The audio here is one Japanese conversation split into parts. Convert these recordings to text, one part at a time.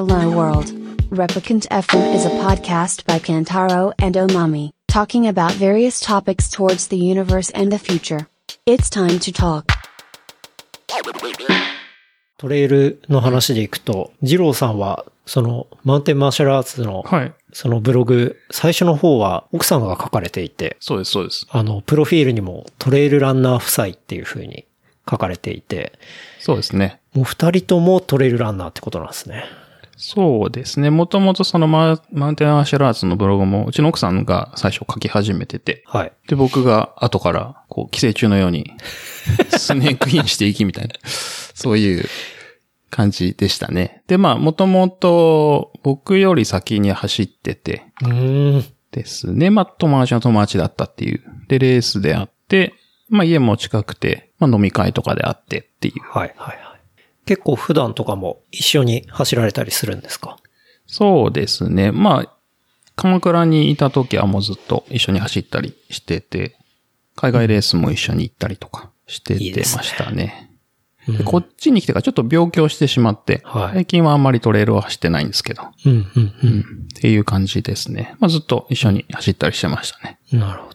Hello World. Replicant FM is a podcast by Kantaro and Omami, talking about various topics towards the universe and the future. It's time to talk. トレイルの話でいくと、二郎さんは、その、マウンテンマーシャルアーツの、はい。そのブログ、最初の方は奥さんが書かれていて、そうです、そうです。あの、プロフィールにもトレイルランナー夫妻っていう風に書かれていて、そうですね。もう二人ともトレイルランナーってことなんですね。そうですね。もともとそのママウンテンアーシャルアーツのブログも、うちの奥さんが最初書き始めてて、はい。で、僕が後から、こう、寄生虫のように、スネークインしていきみたいな、そういう感じでしたね。で、まあ、もともと、僕より先に走ってて、うーん。ですね。まあ、友達の友達だったっていう。で、レースであって、まあ、家も近くて、まあ、飲み会とかであってっていう。はい、はい、はい。結構普段とかも一緒に走られたりするんですか？そうですね。まあ、鎌倉にいた時はもうずっと一緒に走ったりしてて、海外レースも一緒に行ったりとかしててましたね。うんでこっちに来てからちょっと病気をしてしまって、はい最近はあんまりトレイルは走ってないんですけど、うん、うん、うん。っていう感じですね。まあ、ずっと一緒に走ったりしてましたね。なるほ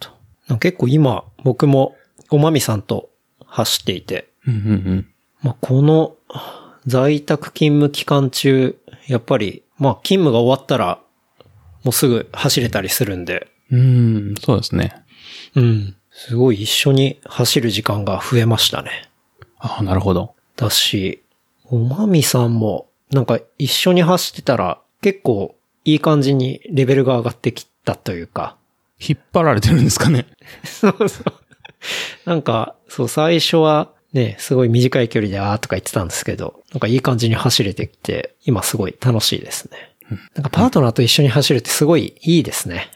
ど。結構今、僕もおまみさんと走っていて、うんうんうん。まあ、この在宅勤務期間中、やっぱり、まあ、勤務が終わったら、もうすぐ走れたりするんで、うん、そうですね。うん。すごい一緒に走る時間が増えましたね。ああ、なるほど。だし、おまみさんも、なんか一緒に走ってたら、結構いい感じにレベルが上がってきたというか、引っ張られてるんですかね。そうそう。なんか、そう、最初はね、すごい短い距離であーとか言ってたんですけど、なんかいい感じに走れてきて、今すごい楽しいですね。なんかパートナーと一緒に走るってすごいいいですね。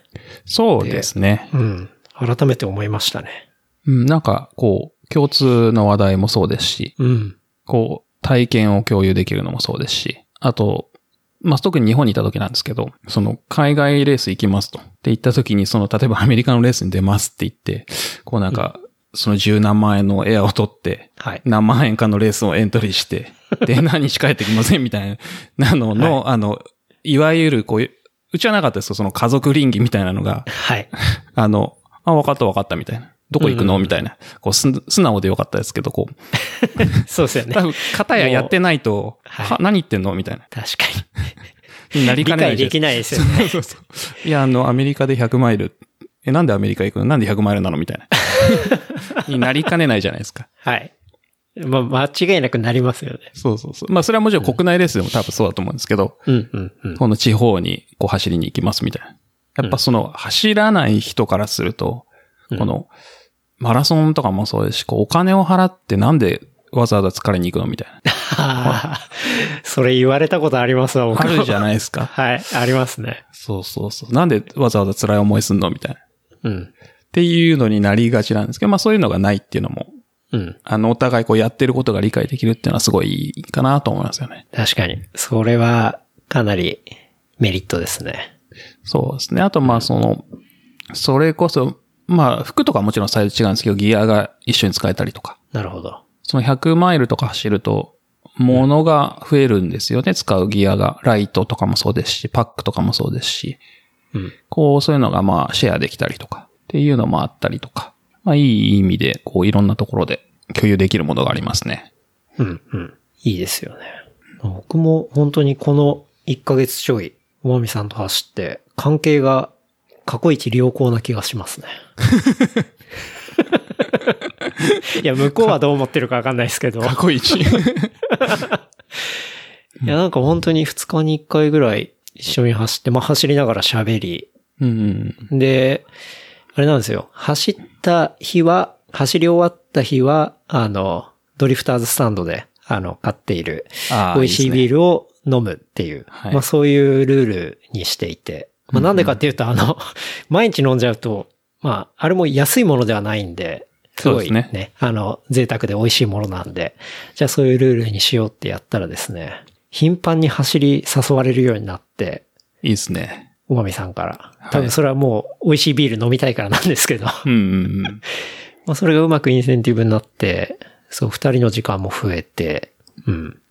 そうですね。うん。改めて思いましたね。うん、なんか、こう、共通の話題もそうですし、うん。こう、体験を共有できるのもそうですし、あと、まあ、特に日本にいた時なんですけど、その、海外レース行きますと。って言った時に、その、例えばアメリカのレースに出ますって言って、こうなんか、その十何万円のエアを取って、はい。何万円かのレースをエントリーして、で、何日帰ってきませんみたいなのの、あの、いわゆる、こういう、うちはなかったですよ、その家族倫理みたいなのが、はい。あの、あ、わかったわかったみたいな。どこ行くの、みたいな。こうす、素直でよかったですけど、こう、そうですよね多。分、片ややってないと、はいは、何言ってんのみたいな。確かになに。理りかねない解できないですよね。そうそうそう。いや、あの、アメリカで100マイル、え、なんでアメリカ行くの？なんで100マイルなの？みたいな。になりかねないじゃないですか。はい。まあ、間違いなくなりますよね。そうそうそう。まあ、それはもちろん国内レースでも多分そうだと思うんですけど、うん、うん、うん。この地方にこう走りに行きますみたいな。やっぱその走らない人からすると、このマラソンとかもそうですし、こうお金を払ってなんでわざわざ疲れに行くのみたいな。それ言われたことありますわ、僕もあるじゃないですか。はい、ありますね。そうそうそう。なんでわざわざ辛い思いすんのみたいな。っうん。ていうのになりがちなんですけど、まあそういうのがないっていうのも、うん。あの、お互いこうやってることが理解できるっていうのはすごいいいかなと思いますよね。確かに。それは、かなりメリットですね。そうですね。あとまあその、それこそ、まあ服とかもちろんサイズ違うんですけど、ギアが一緒に使えたりとか。なるほど。その100マイルとか走ると、物が増えるんですよね、使うギアが。ライトとかもそうですし、パックとかもそうですし。うん。こう、そういうのがまあ、シェアできたりとか、っていうのもあったりとか。まあ、いい意味で、こう、いろんなところで共有できるものがありますね。うん、うん。いいですよね。僕も本当にこの1ヶ月ちょい、おまみさんと走って、関係が過去一良好な気がしますね。いや、向こうはどう思ってるかわかんないですけど。過去一。いや、なんか本当に2日に1回ぐらい一緒に走って、まあ走りながら喋り、うん。で、あれなんですよ。走った日は、走り終わった日は、あの、ドリフターズスタンドで、あの、買っている美味しいビールを飲むっていう、はい。まあそういうルールにしていて、まあなんでかっていうと、あの、毎日飲んじゃうと、まあ、あれも安いものではないんで、すごいそうですね、あの、贅沢で美味しいものなんで、じゃあそういうルールにしようってやったらですね、頻繁に走り誘われるようになって、いいですね。おまみさんから。多分それはもう美味しいビール飲みたいからなんですけど。うんうんうん。まあそれがうまくインセンティブになって、そう、二人の時間も増えて、うん。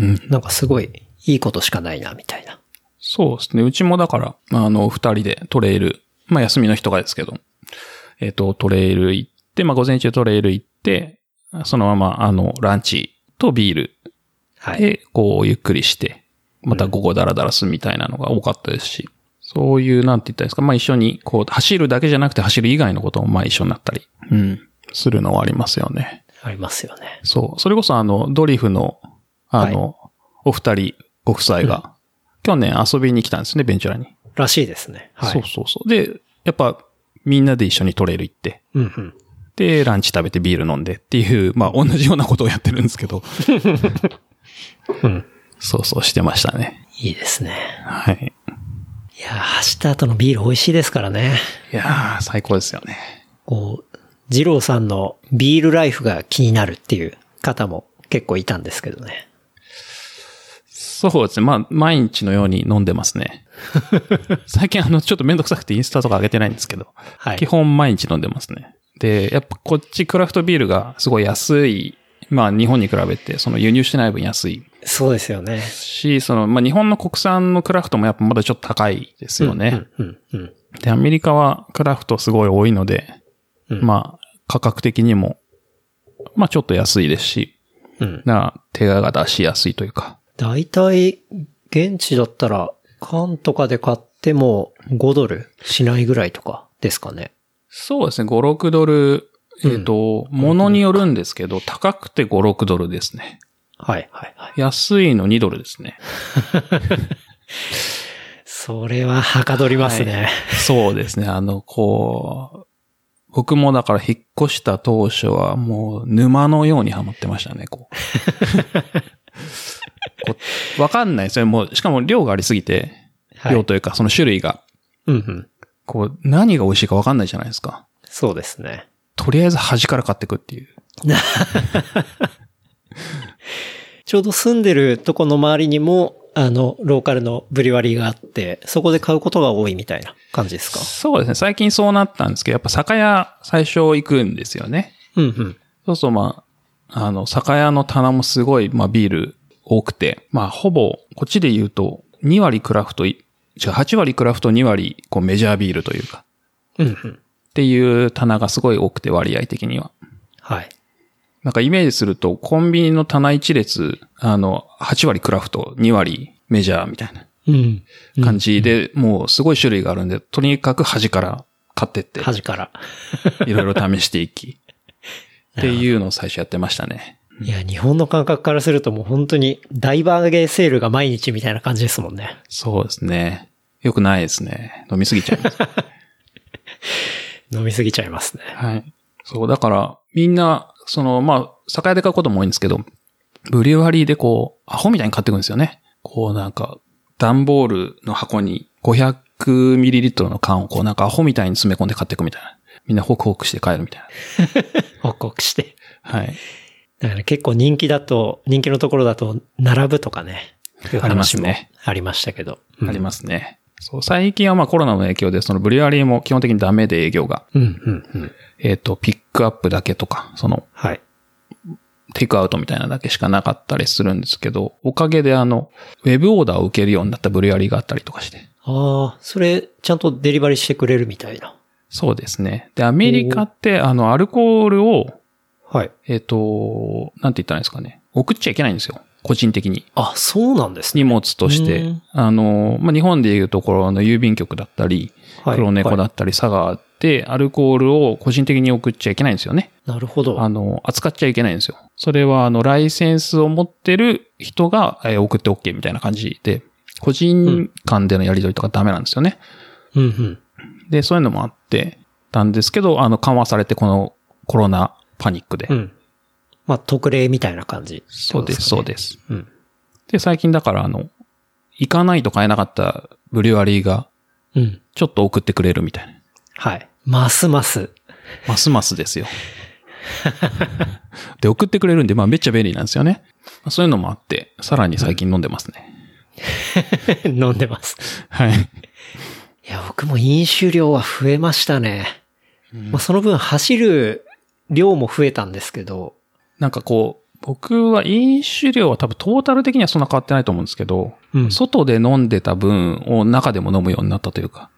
うんなんかすごいいいことしかないな、みたいな。そうですね。うちもだから、あの、二人でトレイル、まあ休みの日とかですけど、えっ、と、トレイル行って、まあ午前中トレイル行って、そのまま、あの、ランチとビールはい。で、こう、ゆっくりして、また午後ダラダラするみたいなのが多かったですし、そういう、なんて言ったらいいですか、まあ一緒に、こう、走るだけじゃなくて走る以外のことも、まあ一緒になったり、うん、するのはありますよね。ありますよね。そう。それこそ、あの、ドリフの、あの、お二人、ご夫妻が、去年遊びに来たんですね、ベンチュラに。らしいですね。はい。そうそうそう。で、やっぱ、みんなで一緒にトレイル行って、うんうん。で、ランチ食べてビール飲んでっていう、まあ同じようなことをやってるんですけど、うん。そうそうしてましたね。いいですね。はい。いやー走った後のビール美味しいですからね。いやー、最高ですよね。こう、二郎さんのビールライフが気になるっていう方も結構いたんですけどね。そうですね。まあ、毎日のように飲んでますね。最近あの、ちょっとめんどくさくてインスタとか上げてないんですけど、はい基本毎日飲んでますね。で、やっぱこっちクラフトビールがすごい安い。まあ、日本に比べて、その輸入してない分安いそうですよね。し、その、まあ、日本の国産のクラフトもやっぱまだちょっと高いですよね。うん、うん、うん。で、アメリカはクラフトすごい多いので、うんまあ、価格的にも、まあちょっと安いですし、うん。な、手が出しやすいというか。だいたい、現地だったら、缶とかで買っても5ドルしないぐらいとかですかね。そうですね、5、6ドル、えっ、と、ものによるんですけど、高くて5、6ドルですね。はい、はい、はい。安いの2ドルですね。それははかどりますね。そうですね、あの、こう、僕もだから引っ越した当初はもう沼のようにハマってましたね、こう。わかんないですよ。もう、しかも量がありすぎて、はい量というかその種類が、うん、うん。こう、何が美味しいかわかんないじゃないですか。そうですね。とりあえず端から買ってくっていう。ちょうど住んでるとこの周りにも、あの、ローカルのブリュワリーがあって、そこで買うことが多いみたいな感じですか？そうですね。最近そうなったんですけど、やっぱ酒屋最初行くんですよね。うんうん。そうそう、まあ、あの、酒屋の棚もすごい、まあ、ビール多くて、まあ、ほぼ、こっちで言うと、2割クラフトい、違う、8割クラフト、2割、こう、メジャービールというか、うんうん。っていう棚がすごい多くて、割合的には。はい。なんかイメージすると、コンビニの棚一列、あの、8割クラフト、2割メジャーみたいなうん。感じで、もうすごい種類があるんで、とにかく端から買ってって、端から。いろいろ試していき、っていうのを最初やってましたね。いや、日本の感覚からするともう本当に大バーゲーセールが毎日みたいな感じですもんね。そうですね。よくないですね。飲みすぎちゃいます。飲みすぎちゃいますね。はい。そう、だから、みんな、その、まあ、酒屋で買うことも多いんですけど、ブリュワリーでこう、アホみたいに買ってくるんですよね。こうなんか、段ボールの箱に 500ml の缶をこうなんかアホみたいに詰め込んで買っていくみたいな。みんなホクホクして帰るみたい報告 して。な。はい。だから結構人気だと、人気のところだと、並ぶとかね。ありますねありましたけど。ありますね。そう、最近はまあコロナの影響で、そのブリュワリーも基本的にダメで営業が。うん、うん、うん。えっ、と、ピックアップだけとか、その、はい。テイクアウトみたいなだけしかなかったりするんですけど、おかげであの、ウェブオーダーを受けるようになったブリュワリーがあったりとかして。ああ、それ、ちゃんとデリバリーしてくれるみたいな。そうですね。で、アメリカって、あの、アルコールを、はい。えっ、と、なんて言ったらいいんですかね。送っちゃいけないんですよ。個人的に。あ、そうなんですね。荷物としてうん。あの、まあ、日本でいうところの郵便局だったり、はい黒猫だったり、佐川って、アルコールを個人的に送っちゃいけないんですよね。なるほど。あの、扱っちゃいけないんですよ。それは、あの、ライセンスを持ってる人が、えー送って OK みたいな感じで、個人間でのやり取りとかダメなんですよね。うんうん。で、そういうのもあってたんですけど、あの、緩和されてこのコロナパニックで。うん。まあ、特例みたいな感じ、そうです、そうすです。かね。で、最近だから、あの、行かないと買えなかったブリュワリーが、うん。うん。ちょっと送ってくれるみたいな。はい。ますます。ますますですよ。で、送ってくれるんで、まあめっちゃ便利なんですよね。まあそういうのもあって、さらに最近飲んでますね。飲んでます。はい。いや、僕も飲酒量は増えましたね。まあ、その分走る量も増えたんですけど、なんかこう、僕は飲酒量は多分トータル的にはそんな変わってないと思うんですけど、うん外で飲んでた分を中でも飲むようになったというか、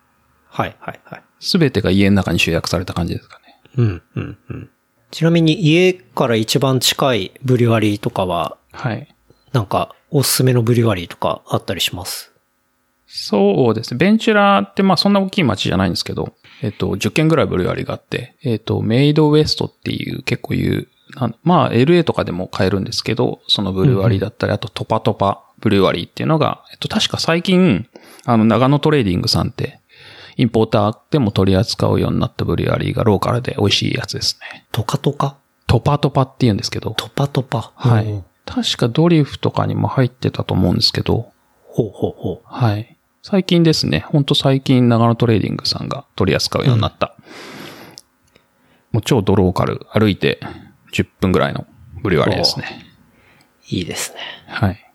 はいはいはい。すべてが家の中に集約された感じですかね。うん、うん、うん。ちなみに家から一番近いブリュワリーとかは、はい。なんかおすすめのブリュワリーとかあったりします？そうですね。ベンチュラーってまあそんな大きい街じゃないんですけど、えっと、10軒ぐらいブルワリーがあって、えっと、 MadeWest っていう結構言う、なんまあ LA とかでも買えるんですけど、そのブルワリーだったり、あと Topa Topa ブルワリーっていうのが、えっと、確か最近、あの、長野トレーディングさんって、インポーターでも取り扱うようになったブリュワリーがローカルで美味しいやつですね。 Topa Topa？Topa Topa って言うんですけど、 Topa Topa？ほはい。確かドリフとかにも入ってたと思うんですけど、うほうほう。はい。最近ですね、ほんと最近長野トレーディングさんが取り扱うようになった。もう超ドローカル、歩いて10分ぐらいのブリュワリーですね。いいですね。はい。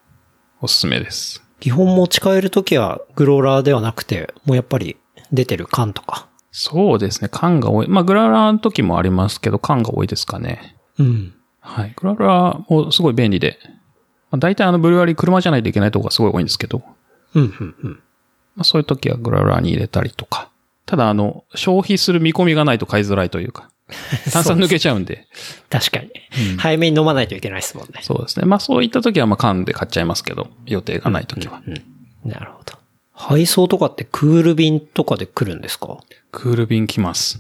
おすすめです。基本持ち帰るときはグロウラーではなくて、もうやっぱり出てる缶とか。そうですね、缶が多い。まあ、グロウラーの時もありますけど、缶が多いですかね。うん。はい。グララもすごい便利で。まあ、大体あのブリュワリー車じゃないといけないとこがすごい多いんですけど、うん、うん、うん。まあ、そういう時はグララに入れたりとか。ただあの、消費する見込みがないと買いづらいというか、炭酸抜けちゃうんで。確かに。早めに飲まないといけないですもんね。そうですね。まあそういった時はまあ缶で買っちゃいますけど、予定がない時は。なるほど。配送とかってクール便とかで来るんですか？クール便来ます。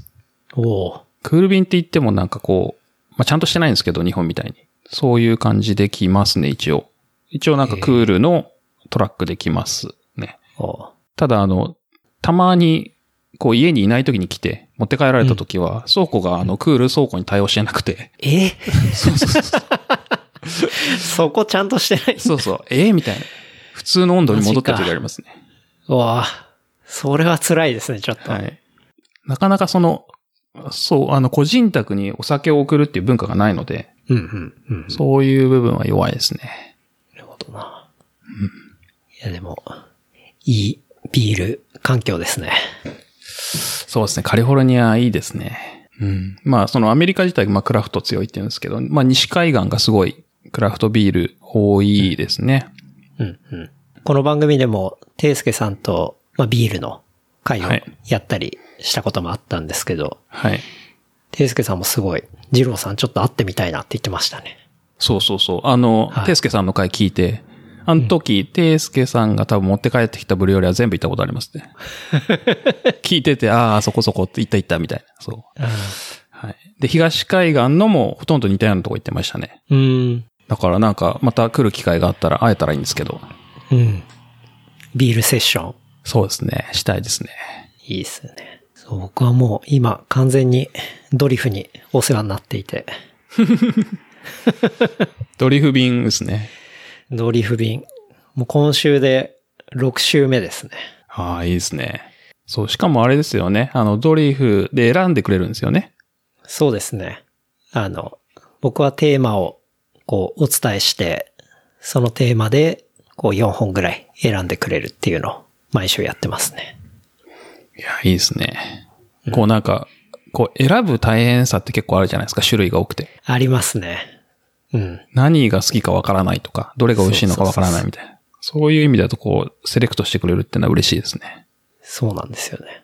おおクール便って言ってもなんかこう、まあちゃんとしてないんですけど、日本みたいに。そういう感じで来ますね、一応。一応なんかクールのトラックで来ますね。おただあの、たまに、こう家にいない時に来て、持って帰られた時は、倉庫があのクール倉庫に対応してなくて、え？そうそうそう。そこちゃんとしてない？そうそう。え？えみたいな。普通の温度に戻った時ありますね。わあ、それは辛いですね、ちょっと。はい。なかなかその、そう、あの、個人宅にお酒を送るっていう文化がないので、うん、うん、うん。そういう部分は弱いですね。なるほどな。いや、でも、いいビール環境ですね。そうですね。カリフォルニアいいですね。うん。まあ、そのアメリカ自体がまあクラフト強いって言うんですけど、まあ西海岸がすごいクラフトビール多いですね。うん、うん。この番組でも、ていすけさんと、まあ、ビールの会をはいやったりしたこともあったんですけど、はい。ていすけさんもすごい、二郎さんちょっと会ってみたいなって言ってましたね。そうそうそう。あの、はいていすけさんの回聞いて、あの時、ていすけさんが多分持って帰ってきたブリよりは全部行ったことありますね。聞いてて、ああ、そこそこって行った行ったみたいな。そう。はい。で、東海岸のもほとんど似たようなとこ行ってましたね。うん。だからなんか、また来る機会があったら会えたらいいんですけど。うん。ビールセッション。そうですね。したいですね。いいっすよね。そう、僕はもう今完全にドリフにお世話になっていて、ドリフ便ですね。ドリフ便。もう今週で6週目ですね。ああ、いいですね。そう、しかもあれですよね。あの、ドリフで選んでくれるんですよね。そうですね。あの、僕はテーマをこうお伝えして、そのテーマでこう4本ぐらい選んでくれるっていうのを毎週やってますね。いや、いいですね。こうなんか、こう選ぶ大変さって結構あるじゃないですか。種類が多くて。ありますね。うん。何が好きかわからないとか、どれが美味しいのかわからないみたいな。そういう意味だとこう、セレクトしてくれるってのは嬉しいですね。そうなんですよね。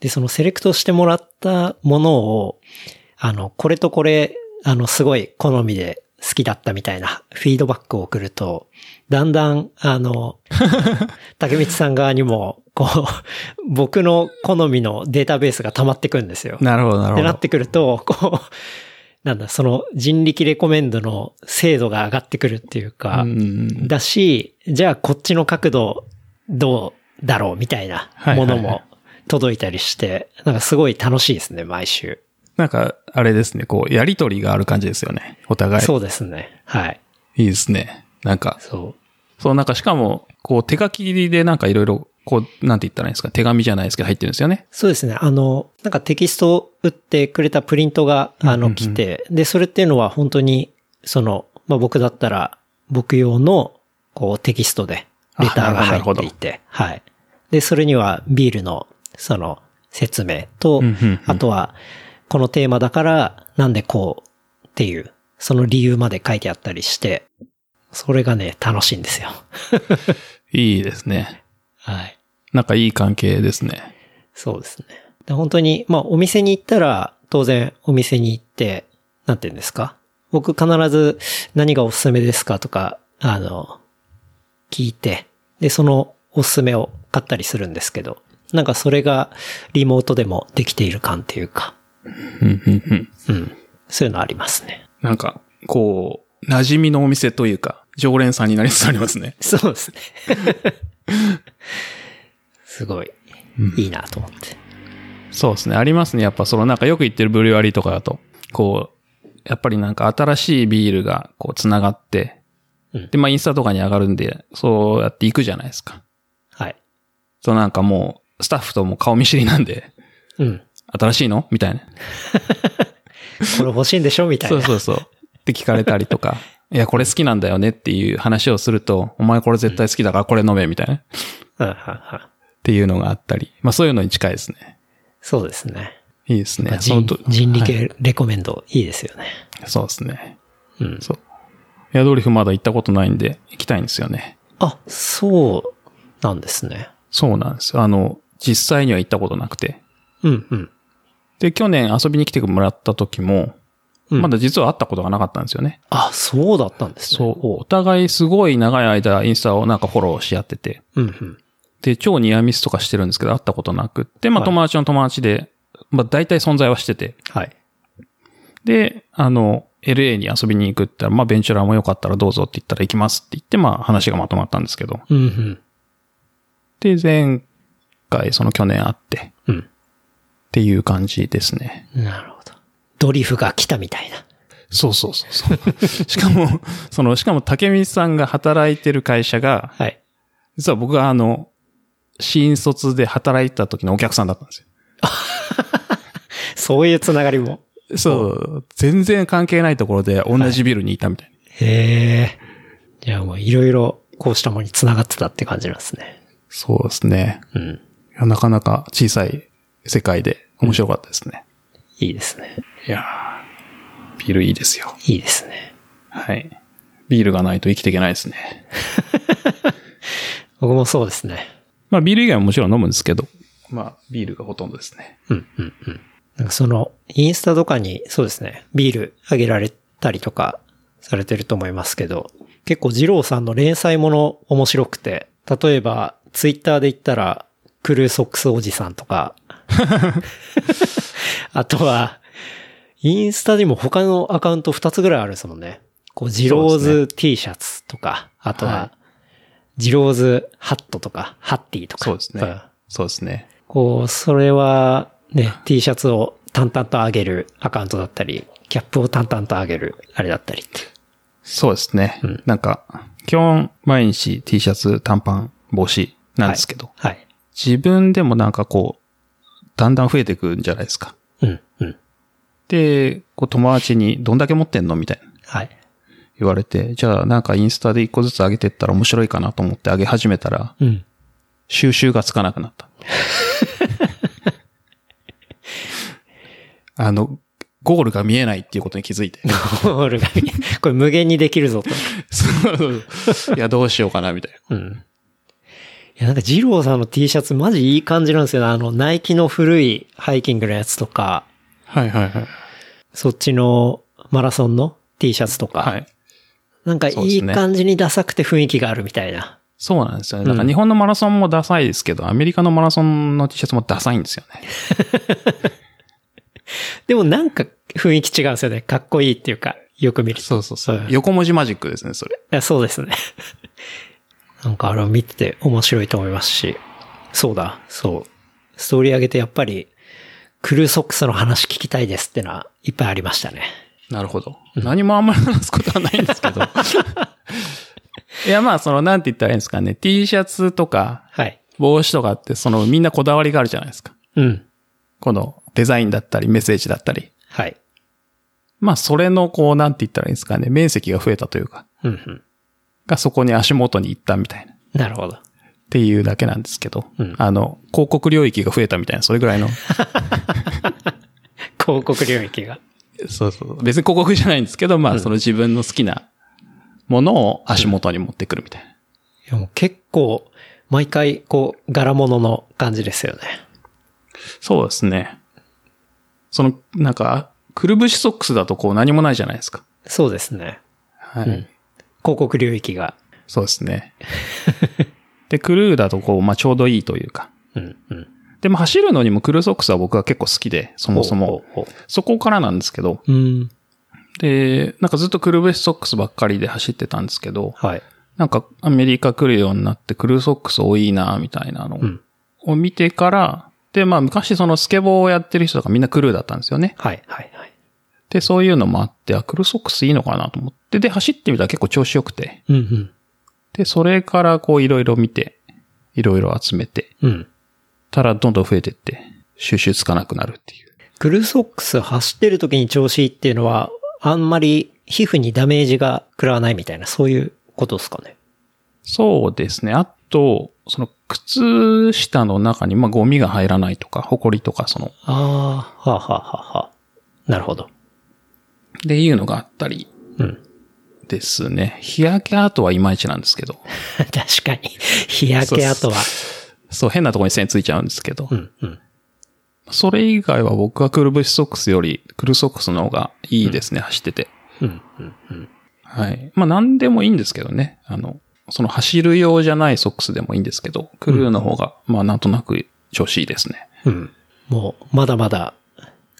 で、そのセレクトしてもらったものを、あの、これとこれ、あの、すごい好みで好きだったみたいなフィードバックを送ると、だんだん、あの、竹光さん側にも、こう、僕の好みのデータベースが溜まってくんですよ。なるほど、なるほど。ってなってくると、こう、なんだ、その人力レコメンドの精度が上がってくるっていうか、うんだし、じゃあこっちの角度どうだろうみたいなものも届いたりして、なんかすごい楽しいですね、毎週。なんか、あれですね、こう、やりとりがある感じですよね。お互い。そうですね。はい。いいですね。なんか、そそう、なんかしかも、こう、手書きでなんかいろいろ、こう、なんて言ったらいいんですか、手紙じゃないですけど入ってるんですよね。う。そうですね。あの、なんかテキストを打ってくれたプリントが、あの、来て、で、それっていうのは本当に、その、まあ、僕だったら、僕用の、こう、テキストで、レターが入っていて、はい。で、それにはビールの、その、説明とあとは、このテーマだから、なんでこうっていうその理由まで書いてあったりして、それがね、楽しいんですよ。いいですね。はい。なんかいい関係ですね。そうですね。で本当に、まあお店に行ったら、当然お店に行って、なんて言うんですか？僕必ず何がおすすめですかとか、あの、聞いて、で、そのおすすめを買ったりするんですけど、なんかそれがリモートでもできている感っていうか、うんうんうんうん。そういうのありますね。なんか、こう、馴染みのお店というか、常連さんになりつつありますね。そうですね。すごい、いいなと思って。そうですね。ありますね。やっぱそのなんかよく言ってるブリュワリーとかだと、こう、やっぱりなんか新しいビールがこう繋がって、うんで、まあインスタとかに上がるんで、そうやって行くじゃないですか。はい。そうなんかもう、スタッフとも顔見知りなんで、うん。新しいの？みたいな。これ欲しいんでしょ？みたいな。そうそうそう。って聞かれたりとか、いや、これ好きなんだよねっていう話をすると、お前これ絶対好きだからこれ飲めみたいな。っていうのがあったり。まあそういうのに近いですね。そうですね。いいですね。そ人人力はいレコメンドいいですよね。そうですね。うん。そう。エアドリフまだ行ったことないんで、行きたいんですよね。あ、そうなんですね。そうなんですよ。あの、実際には行ったことなくて。うんうん。で、去年遊びに来てもらった時も、うんまだ実は会ったことがなかったんですよね。あ、そうだったんですね。そう。お互いすごい長い間インスタをなんかフォローし合ってて。うんうん。で、超ニアミスとかしてるんですけど、会ったことなくって、まあはい友達の友達で、まあ大体存在はしてて。はい。で、あの、LA に遊びに行くって言ったら、まあベンチュラーもよかったらどうぞって言ったら行きますって言って、まあ話がまとまったんですけど。うんうん。で、前回、その去年会って、うん。っていう感じですね。なるほど。ドリフが来たみたいな。そうそうそうそう。しかも、その、しかも竹光さんが働いてる会社が、はい。実は僕があの、新卒で働いてた時のお客さんだったんですよ。そういうつながりも。そう。全然関係ないところで同じビルにいたみたいな。へえ。じゃあもういろいろこうしたものに繋がってたって感じなんですね。そうですね。うん。なかなか小さい世界で面白かったですね。いいですね。いやービールいいですよ。いいですね。はい。ビールがないと生きていけないですね。僕もそうですね。まあビール以外ももちろん飲むんですけど、まあビールがほとんどですね。うん、うん、うん。なんかその、インスタとかに、そうですね、ビールあげられたりとかされてると思いますけど、結構二郎さんの連載もの面白くて、例えば、ツイッターで言ったら、クルーソックスおじさんとか、あとは、インスタにも他のアカウント2つぐらいあるんですもんね。こう、ジローズ T シャツとか、あとは、はいジローズハットとか、ハッティとか。そうですね。んそうですね。こう、それはね、T シャツを淡々と上げるアカウントだったり、キャップを淡々と上げるあれだったりって。そうですね。うんなんか、基本毎日 T シャツ、短パン、帽子なんですけど、はい。自分でもなんかこう、だんだん増えてくんじゃないですか。うん、うん。で、こう友達にどんだけ持ってんのみたいなはい。言われて、じゃあなんかインスタで一個ずつ上げてったら面白いかなと思って上げ始めたら、うん。収集がつかなくなった。あの、ゴールが見えないっていうことに気づいて。ゴールが見え、これ無限にできるぞと。そういや、どうしようかな、みたいな。うん。いや、なんか、ジローさんの T シャツマジいい感じなんですよね。あの、ナイキの古いハイキングのやつとか、はいはいはい。そっちのマラソンの T シャツとか、はい。なんかいい感じにダサくて雰囲気があるみたいな。そうなんですよね。だから日本のマラソンもダサいですけど、アメリカのマラソンの T シャツもダサいんですよね。でもなんか雰囲気違うんですよね。かっこいいっていうか、よく見ると。そうそうそううん。横文字マジックですね、それ。いやそうですね。なんかあれを見てて面白いと思いますし。そうだ、そう。ストーリー上げてやっぱり、クルーソックスの話聞きたいですってのはいっぱいありましたね。なるほど。何もあんまり話すことはないんですけど。いや、まあ、その、なんて言ったらいいんですかね。T シャツとか、はい。帽子とかって、その、みんなこだわりがあるじゃないですか。うん。この、デザインだったり、メッセージだったり。はい。まあ、それの、こう、なんて言ったらいいんですかね。面積が増えたというか、うんうん。がそこに足元に行ったみたいな。っなるほど。ていうだけなんですけど、うんあの、広告領域が増えたみたいな、それぐらいの。広告領域が。そうそう。別に広告じゃないんですけど、まあ、その自分の好きなものを足元に持ってくるみたいな。いやもう結構、毎回、こう、柄物の感じですよね。そうですね。その、なんか、くるぶしソックスだとこう何もないじゃないですか。そうですね。はい。うん広告領域が。そうですね。で、クルーだとこう、まあちょうどいいというか。うん、うん。でも走るのにもクルーソックスは僕は結構好きで、そもそも。そこからなんですけど。う。うん。で、なんかずっとくるぶしソックスばっかりで走ってたんですけど、はい。なんかアメリカ来るようになってクルーソックス多いな、みたいなのうん。を見てから、で、まあ昔そのスケボーをやってる人とかみんなクルーだったんですよね。はい、はい、はい。で、そういうのもあって、あ、クルーソックスいいのかなと思って、で、走ってみたら結構調子良くて、うん、うん。で、それからこういろいろ見て、いろいろ集めて、うん。たらどんどん増えてって、収集つかなくなるっていう。クルーソックス走ってる時に調子いいっていうのは、あんまり皮膚にダメージが食らわないみたいな、そういうことですかね。そうですね。あと、その靴下の中にまあゴミが入らないとか、ホコリとかその、ああ、はあ、はあはあはあ。なるほど。っていうのがあったりうん。ですね。日焼け跡はいまいちなんですけど、確かに。日焼け跡は。そう変なところに線ついちゃうんですけど、うん、うん。それ以外は僕はクルブシソックスよりクルソックスの方がいいですね、走ってて。うん、うん、うん。はい。まあ何でもいいんですけどね。あの、その走る用じゃないソックスでもいいんですけど、クルーの方が、まあなんとなく調子いいですね。うん。もう、まだまだ、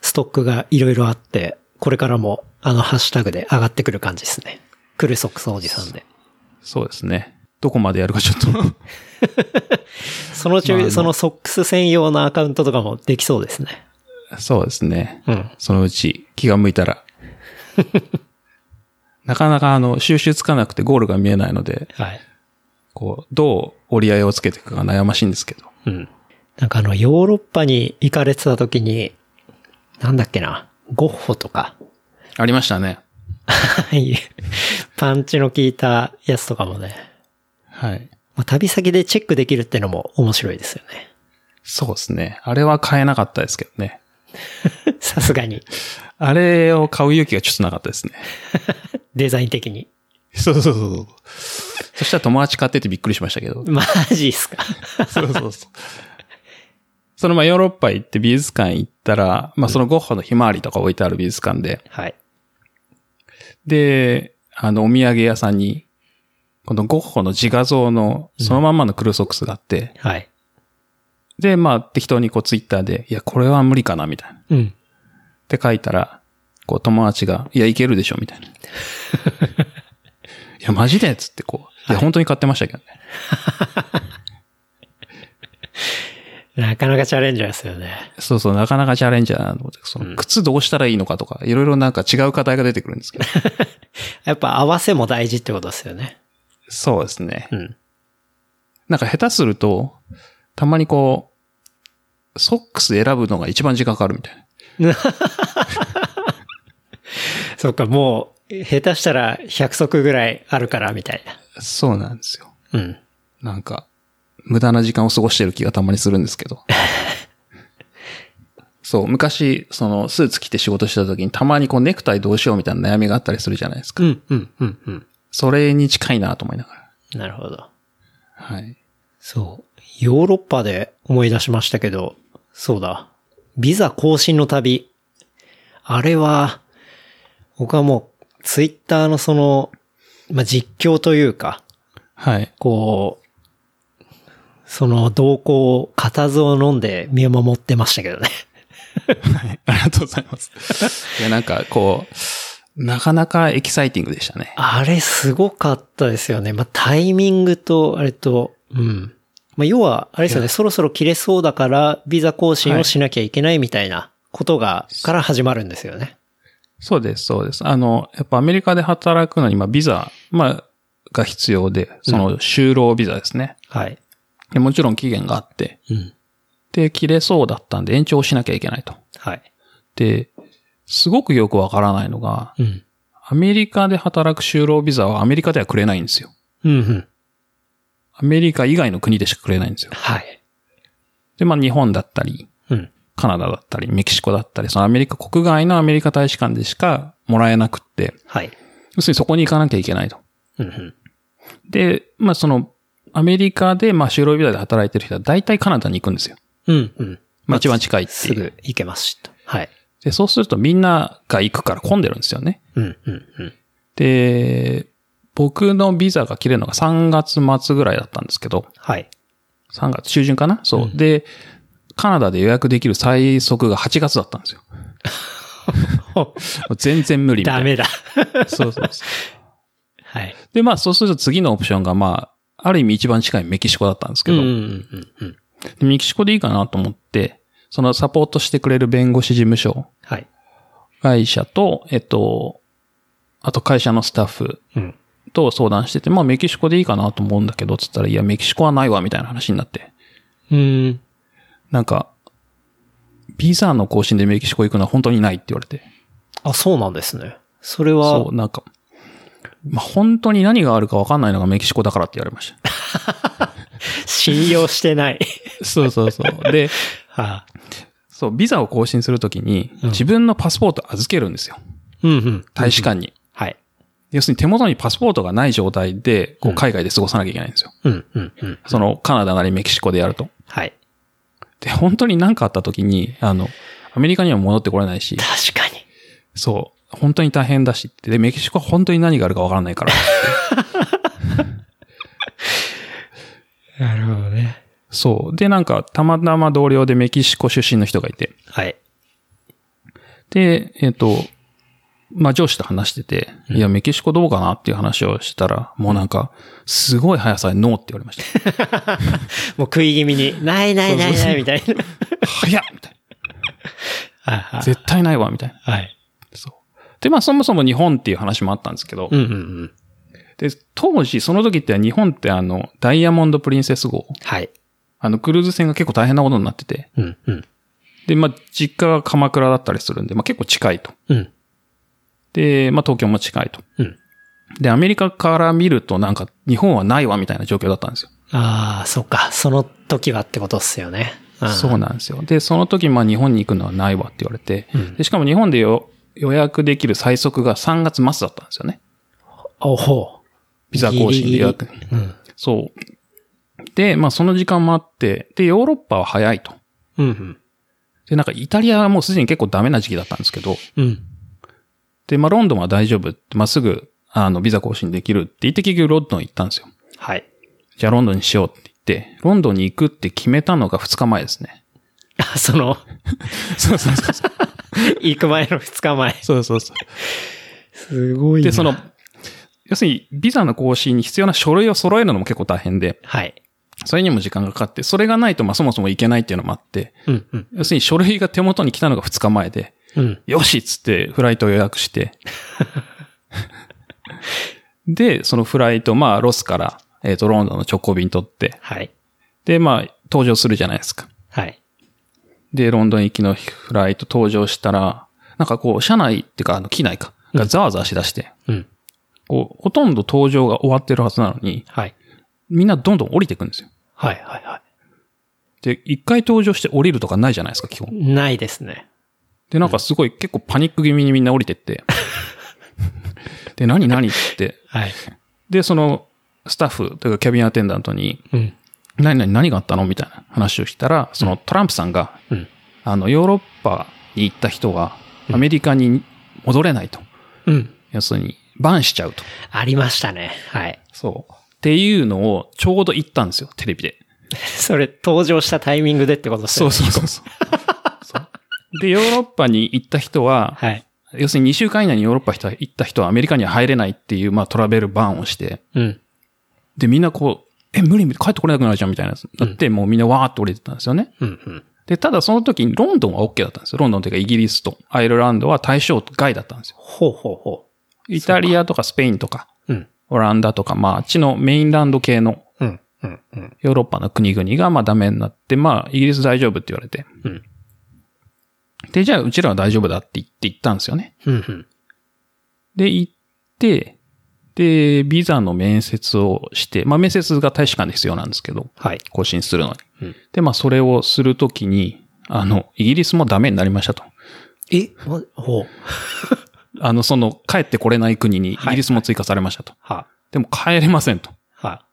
ストックがいろいろあって、これからも、あの、ハッシュタグで上がってくる感じですね。クルソックスおじさんで。そうですね。どこまでやるかちょっと そのうち、まあそのソックス専用のアカウントとかもできそうですね。そうですね。うん。そのうち気が向いたら。なかなかあの、収集つかなくてゴールが見えないので、はい。こう、どう折り合いをつけていくかが悩ましいんですけど。うん。なんかあの、ヨーロッパに行かれてた時に、なんだっけな、ゴッホとか、ありましたね。はい。パンチの効いたやつとかもね、はい。まあ、旅先でチェックできるってのも面白いですよね。そうですね。あれは買えなかったですけどね。さすがに、あれを買う勇気がちょっとなかったですね。デザイン的に。そうそうそうそしたら友達買っててびっくりしましたけど。マジっすか。そうそうそう。そのまあヨーロッパ行って美術館行ったら、まあそのゴッホのひまわりとか置いてある美術館で、はい。で、あのお土産屋さんに、このゴッホの自画像のそのまんまのクルーソックスがあって、はい。で、まあ適当にこうツイッターで、いや、これは無理かな、みたいな。っうん。て書いたら、こう友達が、いや、いけるでしょ、みたいな。いや、マジで？っつってこう、いや、本当に買ってましたけどね。なかなかチャレンジャーですよね。そうそう、なかなかチャレンジャーなと思って、その靴どうしたらいいのかとか、いろいろなんか違う課題が出てくるんですけど。やっぱ合わせも大事ってことですよね。そうですね。うん。なんか下手すると、たまにこう、ソックス選ぶのが一番時間かかるみたいな。そっか、もう、下手したら100足ぐらいあるから、みたいそうなんですよ。な。うん。なんか、無駄な時間を過ごしてる気がたまにするんですけど。そう、昔、その、スーツ着て仕事した時にたまにこうネクタイどうしようみたいな悩みがあったりするじゃないですか。うん、うん、うん、うん。それに近いなと思いながら。なるほど。はい。そう。ヨーロッパで思い出しましたけど、そうだ。ビザ更新の旅。あれは、僕はもう、ツイッターのその、まあ、実況というか、はい。こう、その動向を固唾を飲んで見守ってましたけどね。はい。ありがとうございます。いや、なんか、こう、なかなかエキサイティングでしたね。あれすごかったですよね。まあ、タイミングと、あれと、うん。まあ、要は、あれですよね、そろそろ切れそうだから、ビザ更新をしなきゃいけないみたいなことが、から始まるんですよね。そうです、そうです。あの、やっぱアメリカで働くのに、まあ、ビザ、まあ、が必要で、その就労ビザですね。はい。でもちろん期限があって、うん。で、切れそうだったんで延長しなきゃいけないと。はい。で、すごくよくわからないのが、うん。アメリカで働く就労ビザはアメリカではくれないんですよ。うん、うん。アメリカ以外の国でしかくれないんですよ。はい。で、まあ日本だったり、うん。カナダだったり、メキシコだったり、そのアメリカ、国外のアメリカ大使館でしかもらえなくって、はい。要するにそこに行かなきゃいけないと。うんうん。で、まあその、アメリカで、まあ就労ビザで働いてる人は大体カナダに行くんですよ。うんうん。まあ一番近いってすいう。ぐ行けますしと。はい。で、そうするとみんなが行くから混んでるんですよね。うんうんうん。で、僕のビザが切れるのが3月末ぐらいだったんですけど、はい。3月中旬かな？そう。で、カナダで予約できる最速が8月だったんですよ。全然無理みたいな。ダメだ。そうそうそう。はい。で、まあそうすると次のオプションがまあ、ある意味一番近いメキシコだったんですけど、うんうんうんうん。でメキシコでいいかなと思って、そのサポートしてくれる弁護士事務所はい。会社と、えっと、あと会社のスタッフうん。と相談してて、まあメキシコでいいかなと思うんだけど、つったら、いや、メキシコはないわ、みたいな話になって。うん。なんか、ビザの更新でメキシコ行くのは本当にないって言われて。あ、そうなんですね。それはそう、、なんか、まあ本当に何があるか分かんないのがメキシコだからって言われました。信用してない。そうそうそう。で、はあ。そう、ビザを更新するときに、うん自分のパスポート預けるんですよ。うんうん。大使館に。はい。要するに手元にパスポートがない状態で、こううん海外で過ごさなきゃいけないんですよ。うんうんうん。その、カナダなりメキシコでやると。はい。で、本当に何かあった時に、あの、アメリカには戻ってこれないし、確かに。そう、本当に大変だしって、で、メキシコは本当に何があるかわからないから。なるほどね。そう。で、なんか、たまたま同僚でメキシコ出身の人がいて、はい。で、えっ、と、まあ、上司と話してて、いや、メキシコどうかなっていう話をしたら、もうなんか、すごい速さでノーって言われました。もう食い気味に、ないないないないみたいな。早っみたいな。絶対ないわみたいな。はい。で、まあ、そもそも日本っていう話もあったんですけど、うんうんうん。で、当時、その時って日本ってあの、ダイヤモンドプリンセス号、はい。あの、クルーズ船が結構大変なことになってて、うんうん。で、まあ、実家が鎌倉だったりするんで、まあ、結構近いと。うん。で、まあ、東京も近いと。うん。で、アメリカから見るとなんか、日本はないわみたいな状況だったんですよ。ああ、そっか。その時はってことっすよね。そうなんですよ。で、その時、まあ、日本に行くのはないわって言われて、うんでしかも日本でよ予約できる最速が3月末だったんですよね。おほう。ビザ更新で予約。うん。そう。で、まあ、その時間もあって、で、ヨーロッパは早いと。うんうん。で、なんか、イタリアはもうすでに結構ダメな時期だったんですけど、うん。で、まあ、ロンドンは大丈夫って、まあ、すぐ、あの、ビザ更新できるって言って結局ロンドン行ったんですよ。はい。じゃあロンドンにしようって言って、ロンドンに行くって決めたのが2日前ですね。あ、その、そうそうそうそう。行く前の2日前。そうそうそう。すごいで、その、要するに、ビザの更新に必要な書類を揃えるのも結構大変で、はい。それにも時間がかかって、それがないと、まあ、そもそも行けないっていうのもあって、うんうん。要するに書類が手元に来たのが2日前で、うん。よしっつってフライトを予約して、で、そのフライト、まあ、ロスから、えっ、と、ロンドンの直行便取って、はい。で、まあ、登場するじゃないですか。はい。で、ロンドン行きのフライト登場したら、なんかこう、車内っていうか、あの、機内か、がざわざわしだして、うん。こう、ほとんど登場が終わってるはずなのに、はい。みんなどんどん降りていくんですよ。はいはいはで、一回登場して降りるとかないじゃないですか、基本。い。ないですね。で、なんかすごい結構パニック気味にみんな降りてって、で、何何って。はい。で、その、スタッフというかキャビンアテンダントに、うん。何何何があったの？みたいな話をしたら、そのトランプさんが、うん。あの、ヨーロッパに行った人は、アメリカに戻れないと。うん。要するに、バンしちゃうと。ありましたね。はい。そう。っていうのをちょうど言ったんですよ、テレビで。それ、登場したタイミングでってことですよね。そうそうそう。そうで、ヨーロッパに行った人は、はい。要するに2週間以内にヨーロッパ行った人はアメリカには入れないっていう、まあトラベルバンをして、うん。で、みんなこう、え、無理無理、帰ってこれなくなるじゃんみたいなやつ。だって、もうみんなわーって降りてたんですよね。うん。うん。で、ただその時にロンドンは OK だったんですよ。ロンドンというかイギリスとアイルランドは対象外だったんですよ。ほうほうほイタリアとかスペインとか、う。うん。オランダとか、まあ、あっちのメインランド系のうん。うん。うん。ヨーロッパの国々がまあダメになって、まあ、イギリス大丈夫って言われて。うん。で、じゃあ、うちらは大丈夫だって言って行ったんですよね。うん。うん。で、行って、で、ビザの面接をして、まあ、面接が大使館で必要なんですけど、はい。更新するのに。うんで、まあ、それをするときに、あの、イギリスもダメになりましたと。え、ま、ほう。あの、その、帰ってこれない国にイギリスも追加されましたと。は、でも帰れませんと。は。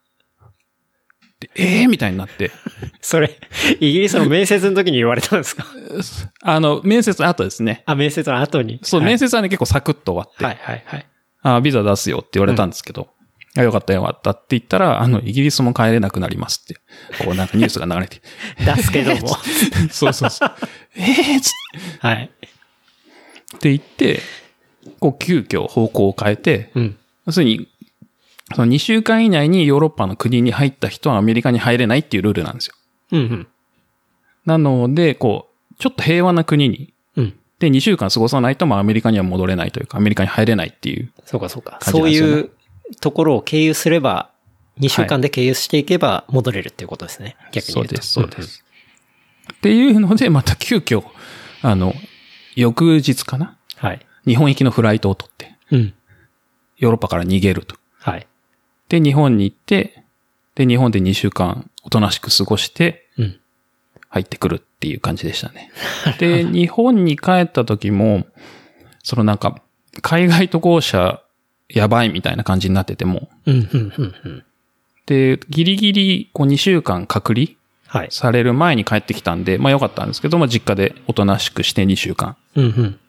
でえー？みたいになって。それ、イギリスの面接の時に言われたんですか？あの、面接の後ですね。あ、面接の後に。そう、はい面接はね、結構サクッと終わって。はいはいはい。あ、ビザ出すよって言われたんですけど。あ、よかったよかったって言ったら、あの、イギリスも帰れなくなりますって。こうなんかニュースが流れて。出すけども。そうそうそう。えーっつはい。って言って、こう急遽方向を変えて、うん。要するに、その2週間以内にヨーロッパの国に入った人はアメリカに入れないっていうルールなんですよ。うんうん。なので、こう、ちょっと平和な国に、うん。で、2週間過ごさないと、まあアメリカには戻れないというか、アメリカに入れないっていう。そうかそうか。そういうところを経由すれば、2週間で経由していけば戻れるっていうことですね。逆に言うと。そうです、そうです。っていうので、また急遽、あの、翌日かな？うん。はい。日本行きのフライトを取って、うん。ヨーロッパから逃げると。はい。で、日本に行って、で、日本で2週間おとなしく過ごして、うん。入ってくるっていう感じでしたね。で、日本に帰った時も、そのなんか、海外渡航者やばいみたいな感じになってても。で、ギリギリこう2週間隔離はい。される前に帰ってきたんで、まあ良かったんですけど、まあ実家でおとなしくして2週間。うん、うん。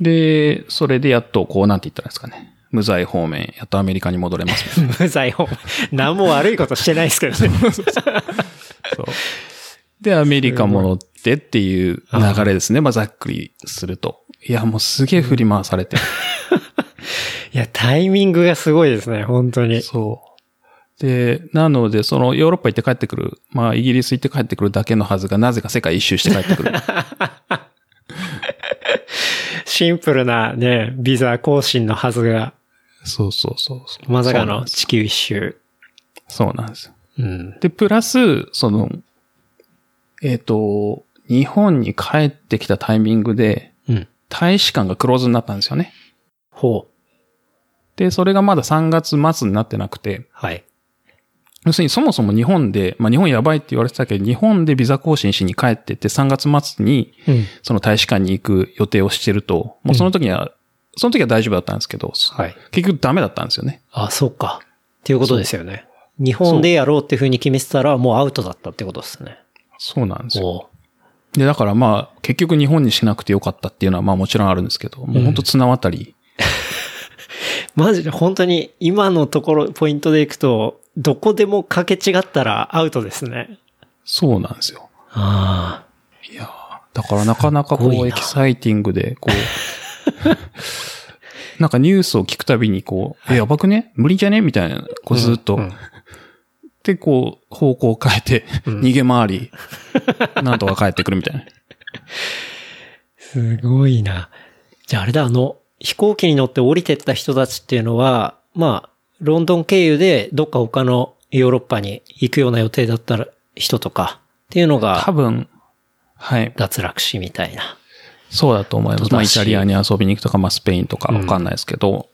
で、それでやっとこうなんて言ったらいいですかね。無罪方面、やっとアメリカに戻れます。無罪を。何も悪いことしてないですけどね。そう。で、アメリカ戻ってっていう流れですね。まあざっくりすると。いや、もうすげえ振り回されて。いや、タイミングがすごいですね、本当に。そう。で、なので、そのヨーロッパ行って帰ってくる、まあイギリス行って帰ってくるだけのはずが、なぜか世界一周して帰ってくる。シンプルなね、ビザ更新のはずが、そうそうそうそう。まさかの地球一周。そうなんですよ。うん。で、プラス、その、えっ、と、日本に帰ってきたタイミングで、うん。大使館がクローズになったんですよね。ほう。で、それがまだ3月末になってなくて、はい。要するにそもそも日本で、まあ日本やばいって言われてたけど、日本でビザ更新しに帰ってって3月末にうん。その大使館に行く予定をしてると、もうその時には、その時は大丈夫だったんですけど、はい。結局ダメだったんですよね。あ、そうか。っていうことですよね。日本でやろうっていう風に決めてたら、もうアウトだったってことですね。そうなんですよ。で、だからまあ、結局日本にしなくてよかったっていうのはまあもちろんあるんですけど、もう本当綱渡り。マジで本当に今のところ、ポイントでいくと、どこでもかけ違ったらアウトですね。そうなんですよ。あいやーだからなかなかこう、エキサイティングで、こう、なんかニュースを聞くたびにこう、え、やばくね？無理じゃね？みたいな、こうずっと。うんうんで、こう、方向を変えて、逃げ回り、なんとか帰ってくるみたいな。すごいな。じゃああれだ、あの、飛行機に乗って降りてった人たちっていうのは、まあ、ロンドン経由でどっか他のヨーロッパに行くような予定だったら人とかっていうの多が分、はい。脱落死みたいな。そうだと思います。まあ、イタリアに遊びに行くとか、まあ、スペインとかわかんないですけど、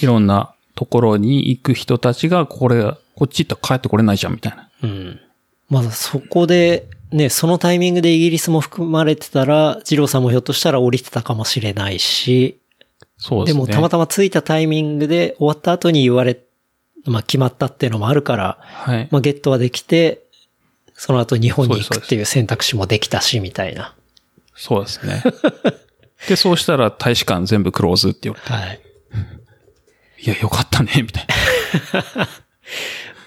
いろんなところに行く人たちが、これ、こっち行ったら帰ってこれないじゃん、みたいな。うん。まだそこで、ね、そのタイミングでイギリスも含まれてたら、二郎さんもひょっとしたら降りてたかもしれないし、そうでね。ですもたまたま着いたタイミングで終わった後に言われ、まあ決まったっていうのもあるから、はい。まあゲットはできて、その後日本に行くっていう選択肢もできたし、みたいな。そうですね。で、そうしたら大使館全部クローズって言われて、はい。いや、よかったね、みたいな。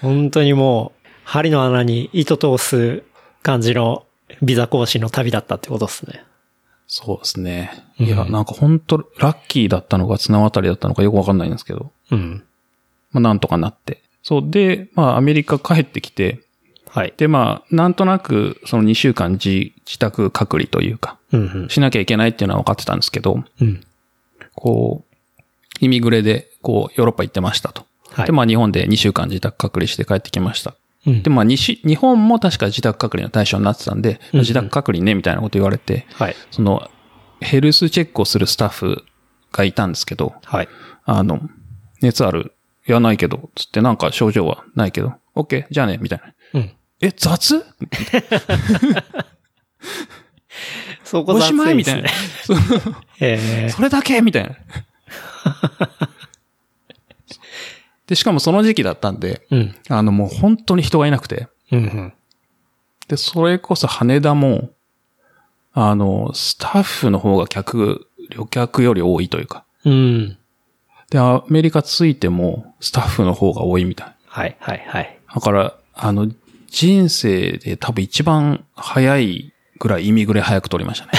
本当にもう、針の穴に糸通す感じのビザ更新の旅だったってことですね。そうですね。うんいや、なんか本当ラッキーだったのか綱渡りだったのかよくわかんないんですけど、うん。まあなんとかなって。そう。で、まあアメリカ帰ってきて、はい。で、まあ、なんとなく、その2週間自、自宅隔離というか、うんうん。しなきゃいけないっていうのは分かってたんですけど、うん。こう、イミグレで、こう、ヨーロッパ行ってましたと。はいで、まあ、日本で2週間自宅隔離して帰ってきました。うんで、まあ、西、日本も確か自宅隔離の対象になってたんで、うん自宅隔離ね、みたいなこと言われて、はい。その、ヘルスチェックをするスタッフがいたんですけど、はい。あの、熱ある？いや、ないけど、つってなんか症状はないけど、OK、じゃあね、みたいな。うん。え、雑？そこおしまい？みたいなえそれだけ？みたいな。で、しかもその時期だったんで、うん。あのもう本当に人がいなくて。うんうん。で、それこそ羽田も、あの、スタッフの方が客、旅客より多いというか。うん。で、アメリカ着いても、スタッフの方が多いみたい。はいはいはい。だから、あの、人生で多分一番早いぐらいイミグレ早く取りましたね。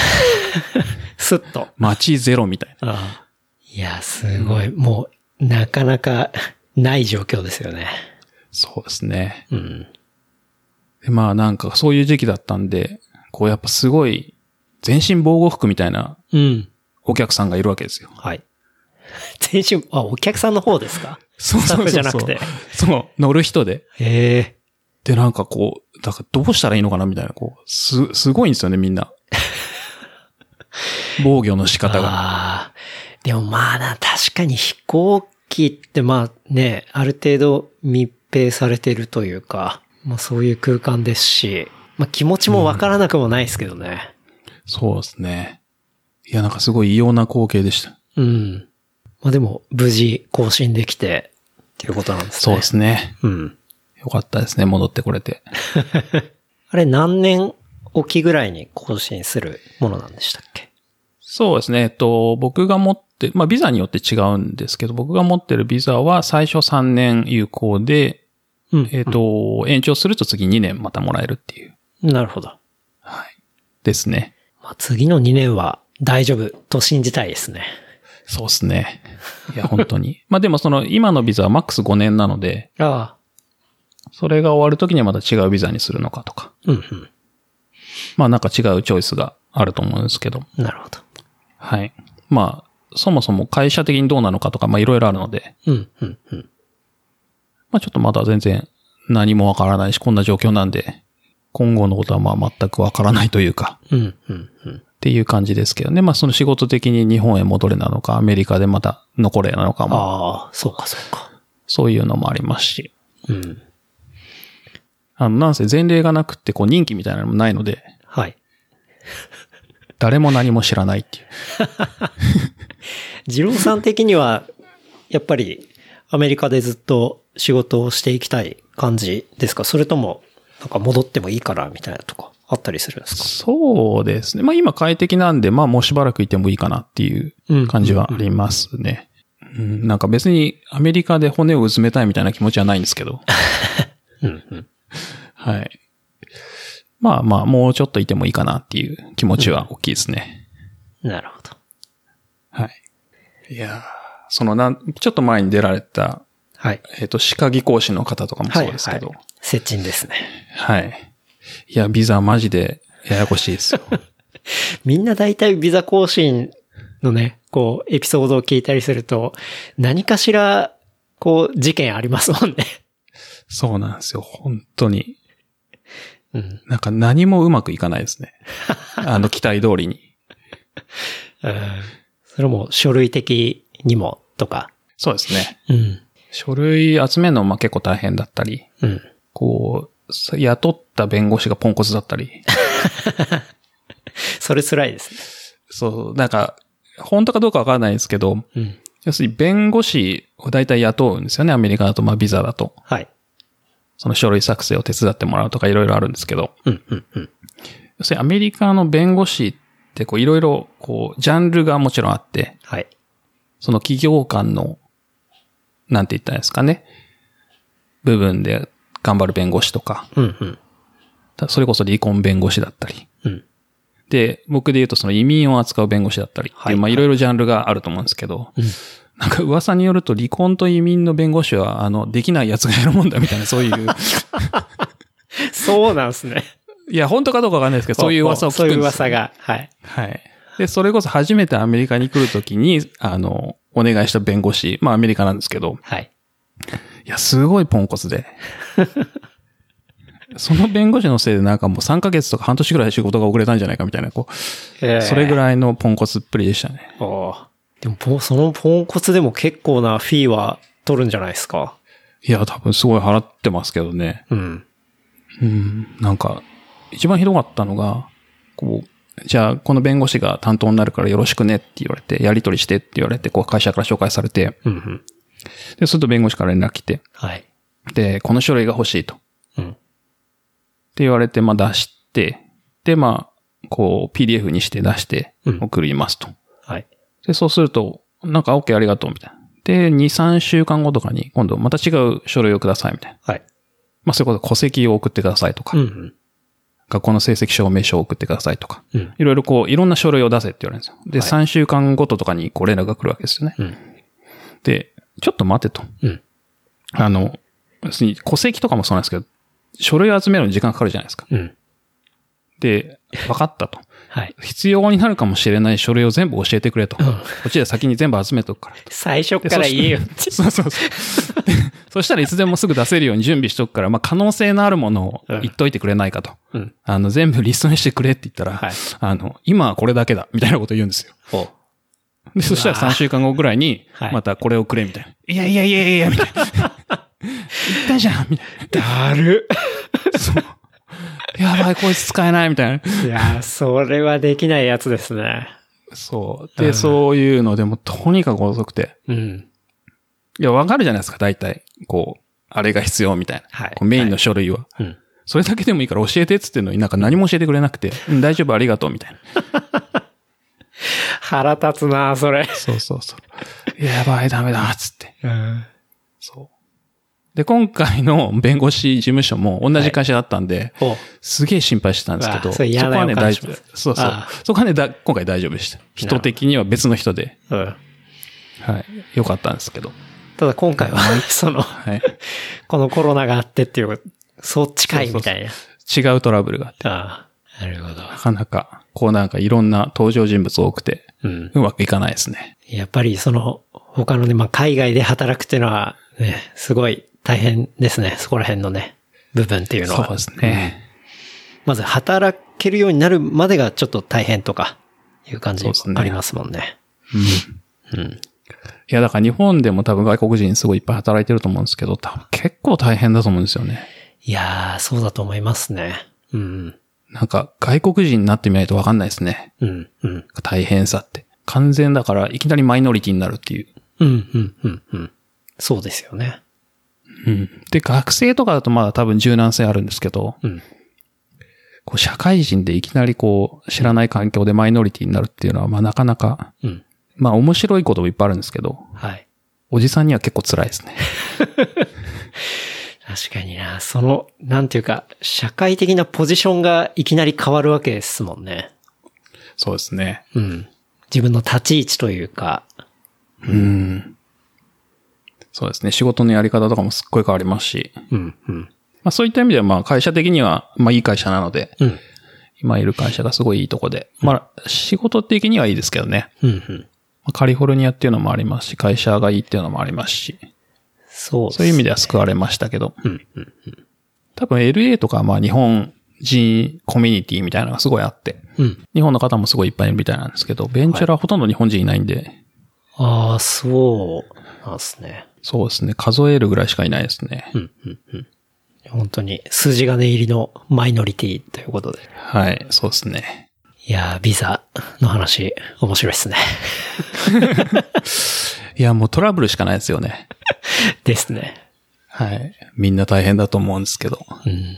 スッと。待ちゼロみたいな。ああいや、すごい。もう、なかなかない状況ですよね。そうですね。うん。で、まあなんかそういう時期だったんで、こうやっぱすごい、全身防護服みたいなうん。お客さんがいるわけですよ。はい。全身、あ、お客さんの方ですか？そうスタッフじゃなくて。そう、乗る人で。へえ。で、なんかこう、だからどうしたらいいのかなみたいな、こう、す、すごいんですよね、みんな。防御の仕方が。でもまあな、確かに飛行機ってまあね、ある程度密閉されてるというか、まあそういう空間ですし、まあ気持ちもわからなくもないですけどね。そうですね。いや、なんかすごい異様な光景でした。うん。まあでも、無事更新できて、っていうことなんですね。そうですね。うん。よかったですね、戻ってこれて。あれ何年おきぐらいに更新するものなんでしたっけ？そうですね。えっと、僕が持って、まあ、ビザによって違うんですけど、僕が持ってるビザは最初3年有効で、うんえっと、延長すると次2年またもらえるっていう。なるほど。はい。ですね。まあ次の2年は大丈夫と信じたいですね。そうですね。いや、本当に。まあでもその、今のビザはマックス5年なので、ああ。それが終わるときにはまた違うビザにするのかとか。うんまあなんか違うチョイスがあると思うんですけど。うん。なるほど。はい。まあ、そもそも会社的にどうなのかとか、まあいろいろあるので、うん、うん、うん。まあちょっとまだ全然何もわからないし、こんな状況なんで、今後のことはまあ全くわからないというか、うん、うん、うん。っていう感じですけどね。まあその仕事的に日本へ戻れなのか、アメリカでまた残れなのかも、ああ、そうか、そうか。そういうのもありますし。うん。あの、なんせ前例がなくって、こう任期みたいなのもないので、はい。誰も何も知らないっていう。二郎さん的には、やっぱりアメリカでずっと仕事をしていきたい感じですか？それとも、なんか戻ってもいいからみたいなとかあったりするんですか？そうですね。まあ今快適なんで、まあもうしばらくいてもいいかなっていう感じはありますね。うん、なんか別にアメリカで骨をうずめたいみたいな気持ちはないんですけど。うん、うん。はい。まあまあ、もうちょっといてもいいかなっていう気持ちは大きいですね。なるほど。はい。いやーそのなん、ちょっと前に出られた、はい。えっ、と、歯科技講師の方とかもそうですけど。はいはい接近ですね。はい。いや、ビザマジでややこしいですよ。みんな大体ビザ更新のね、こう、エピソードを聞いたりすると、何かしら、こう、事件ありますもんね。そうなんですよ。本当に。うん。なんか何もうまくいかないですね。あの期待通りに。それも書類的にも、とか。そうですね。うん。書類集めるのも結構大変だったり、うん。こう、さ雇った弁護士がポンコツだったり。それ辛いですね。そう、なんか、本当かどうかわからないんですけど、うん。要するに弁護士を大体雇うんですよね、アメリカだと、まあビザだと。はい。その書類作成を手伝ってもらうとかいろいろあるんですけど、うん、うん、うん。要するにアメリカの弁護士ってこういろいろ、こう、ジャンルがもちろんあって、はい。その企業間の、なんて言ったらいいですかね、部分で頑張る弁護士とか、うん、うん。たそれこそ離婚弁護士だったり、うん。で、僕で言うとその移民を扱う弁護士だったりはいまあいろいろジャンルがあると思うんですけど、うんなんか噂によると離婚と移民の弁護士は、あの、できない奴がいるもんだみたいな、そういう、そうなんですね。いや、本当かどうかわかんないですけど、そういう噂を聞くそういう噂が。はい。はい。で、それこそ初めてアメリカに来るときに、あの、お願いした弁護士、まあアメリカなんですけど、はい。いや、すごいポンコツで。その弁護士のせいでなんかもう3ヶ月とか半年ぐらい仕事が遅れたんじゃないかみたいな、こう、それぐい。らいのポンコツっぷりでしたね。おーでもポ、そのポンコツでも結構なフィーは取るんじゃないですか？いや、多分すごい払ってますけどね。うん。うん、なんか、一番ひどかったのが、こう、じゃあ、この弁護士が担当になるからよろしくねって言われて、やり取りしてって言われて、こう会社から紹介されて、うんうん。で、すると弁護士から連絡来て、はい。で、この書類が欲しいと。ってうん。言われて、まあ出して、で、まあ、こう、PDF にして出してうん、送りますと。はい。で、そうすると、なんか OK ありがとうみたいな。で、2、3週間後とかに、今度また違う書類をくださいみたいな。はい。まあ、そういうこと、戸籍を送ってくださいとか、うんうん。学校の成績証明書を送ってくださいとか、うん。いろいろこう、いろんな書類を出せって言われるんですよ。で、はい3週間ごととかにこう連絡が来るわけですよね。うん。で、ちょっと待てと。うん。あの、要するに戸籍とかもそうなんですけど、書類を集めるのに時間かかるじゃないですか。うん。で、分かったと。はい。必要になるかもしれない書類を全部教えてくれと。こっちで先に全部集めとくから。最初から言えよって。そうそうそう。でそしたらいつでもすぐ出せるように準備しとくから、まあ、可能性のあるものを言っといてくれないかと。うん。あの、全部リストにしてくれって言ったら、はいあの、今はこれだけだ、みたいなこと言うんですよ。おで、そしたら3週間後ぐらいにはい、またこれをくれ、みたいな。いやいやいやいや、みたいな。言ったじゃん、みたいだる。な。やばい、こいつ使えない、みたいな。いやー、それはできないやつですね。そう。で、うんそういうのでも、とにかく遅くて。うん。いや、わかるじゃないですか、大体。こう、あれが必要みたいな。はいメインの書類は。うん。それだけでもいいから教えてっつってんのになんか何も教えてくれなくて、うん、大丈夫、ありがとう、みたいな。腹立つなそれ。そうそうそう。やばい、ダメだ、つって。うん。そう。で、今回の 弁護士事務所も同じ会社だったんで、おすげえ心配してたんですけど、それ嫌なこはね、大丈夫。そうそう。そこはね、だ今回大丈夫でした。人的には別の人で、うん。はい。よかったんですけど。ただ今回は、その、はい。このコロナがあってっていう、そっちかいみたいな。違うトラブルがあって、ああ、なるほど。なかなか、こうなんかいろんな登場人物多くて、うん。うまくいかないですね。やっぱりその、他のね、まあ、海外で働くっていうのは、ね、すごい大変ですね。そこら辺のね、部分っていうのは。そうですね。まず働けるようになるまでがちょっと大変とか、いう感じありますもんね。うん。いや、だから日本でも多分外国人すごいいっぱい働いてると思うんですけど、多分結構大変だと思うんですよね。いやー、そうだと思いますね。うん。なんか外国人になってみないとわかんないですね。うん。うん。大変さって。完全だから、いきなりマイノリティになるっていう。うん。うん。うん。うん。そうですよね。うん。で、学生とかだとまだ多分柔軟性あるんですけど、うん。こう社会人でいきなりこう、知らない環境でマイノリティになるっていうのは、まあなかなか、うん。まあ面白いこともいっぱいあるんですけど、はい。おじさんには結構辛いですね。確かにな。その、なんていうか、社会的なポジションがいきなり変わるわけですもんね。そうですね。うん。自分の立ち位置というか。うん。そうですね。仕事のやり方とかもすっごい変わりますし、うん。うん。まあそういった意味ではまあ会社的には、まあいい会社なので、うん。今いる会社がすごいいいとこで、まあ仕事的にはいいですけどね。うん。うん。まあカリフォルニアっていうのもありますし、会社がいいっていうのもありますし、そうそういう意味ではす救われましたけど、うん。うん。多分 LA とかはまあ日本人コミュニティみたいなのがすごいあって、うん。日本の方もすごいいっぱいいるみたいなんですけど、ベンチャーはほとんど日本人いないんで、ああ、そうなんですね。そうですね。数えるぐらいしかいないですね。うん。うん。うん。本当に数字金入りのマイノリティということで。はい、そうですね。いやー、ビザの話、面白いですね。いや、もうトラブルしかないですよね。ですね。はい。みんな大変だと思うんですけど。うん。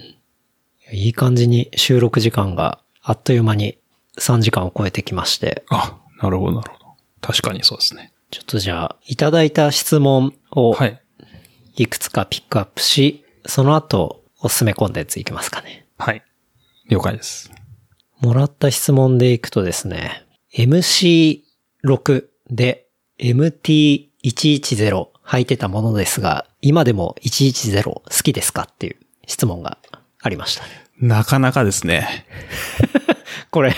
いい感じに収録時間があっという間に3時間を超えてきまして、あ、なるほど、なるほど。確かにそうですね。ちょっとじゃあ、いただいた質問をはい。いくつかピックアップし、その後、おすすめコンテンツいきますかね。はい。了解です。もらった質問でいくとですね、MC6 で MT110 履いてたものですが、今でも110好きですかっていう質問がありましたね。なかなかですね。これ、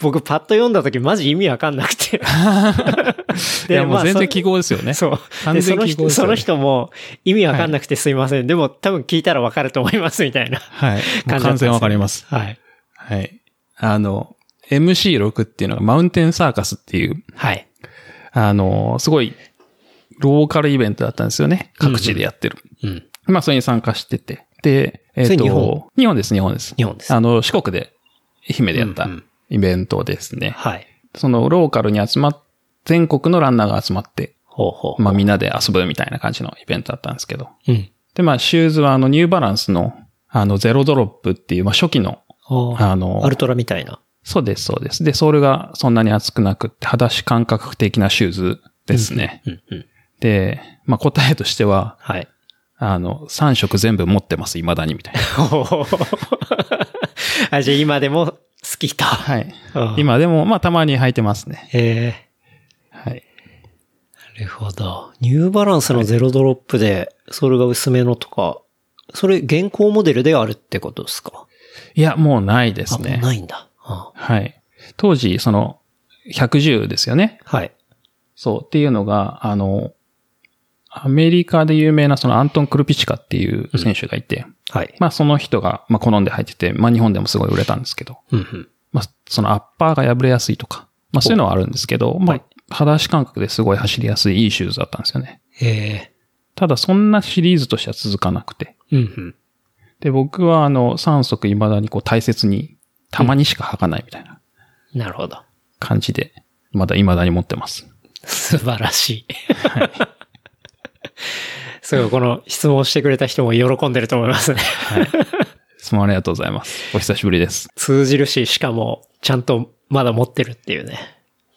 僕パッと読んだ時マジ意味わかんなくて。いや、もう全そ然記号ですよね。そう。完全の人、記号ですよねその人も意味わかんなくてすいません。でも多分聞いたらわかると思いますみたいなはい。完全わかります。はい。はい。あの、MC6 っていうのがマウンテンサーカスっていう、はい。あの、すごい、ローカルイベントだったんですよね。各地でやってる。うん。まあ、それに参加してて。で、えっ、と、それ日本日本です、日本です。日本です。あの、四国で、愛媛でやったうんうんイベントですね。はい。そのローカルに集まっ、全国のランナーが集まって、ほうほう。まあみんなで遊ぶみたいな感じのイベントだったんですけど。うん。で、まあシューズはあのニューバランスのあのゼロドロップっていう、まあ初期の、ああのアルトラみたいな。そうです、そうです。で、ソールがそんなに厚くなくって、裸足感覚的なシューズですね。うんうん。で、まあ答えとしては、はい。あの、3色全部持ってます、未だに、みたいな。あ、じゃあ今でも好きと。はい。あ今でも、まあたまに履いてますね。えはい。ー、なるほど。ニューバランスのゼロドロップで、それが薄めのとか、それ現行モデルであるってことですか？いや、もうないですね。ないんだ。あはい。当時、その、110ですよね。はい。そう。っていうのが、あの、アメリカで有名なそのアントン・クルピチカっていう選手がいて、はい。まあその人が、まあ好んで入ってて、まあ日本でもすごい売れたんですけど、うんうん。まあそのアッパーが破れやすいとか、まあそういうのはあるんですけど、まあ裸足感覚ですごい走りやすいいいシューズだったんですよね。えただそんなシリーズとしては続かなくて。ー、うんうん。で、僕はあの3足未だにこう大切に、たまにしか履かないみたいななるほど。感じで、まだ未だに持ってます。素晴らしい。すごい、この質問してくれた人も喜んでると思いますね。質問ありがとうございます。お久しぶりです。通じるし、しかも、ちゃんとまだ持ってるっていうね。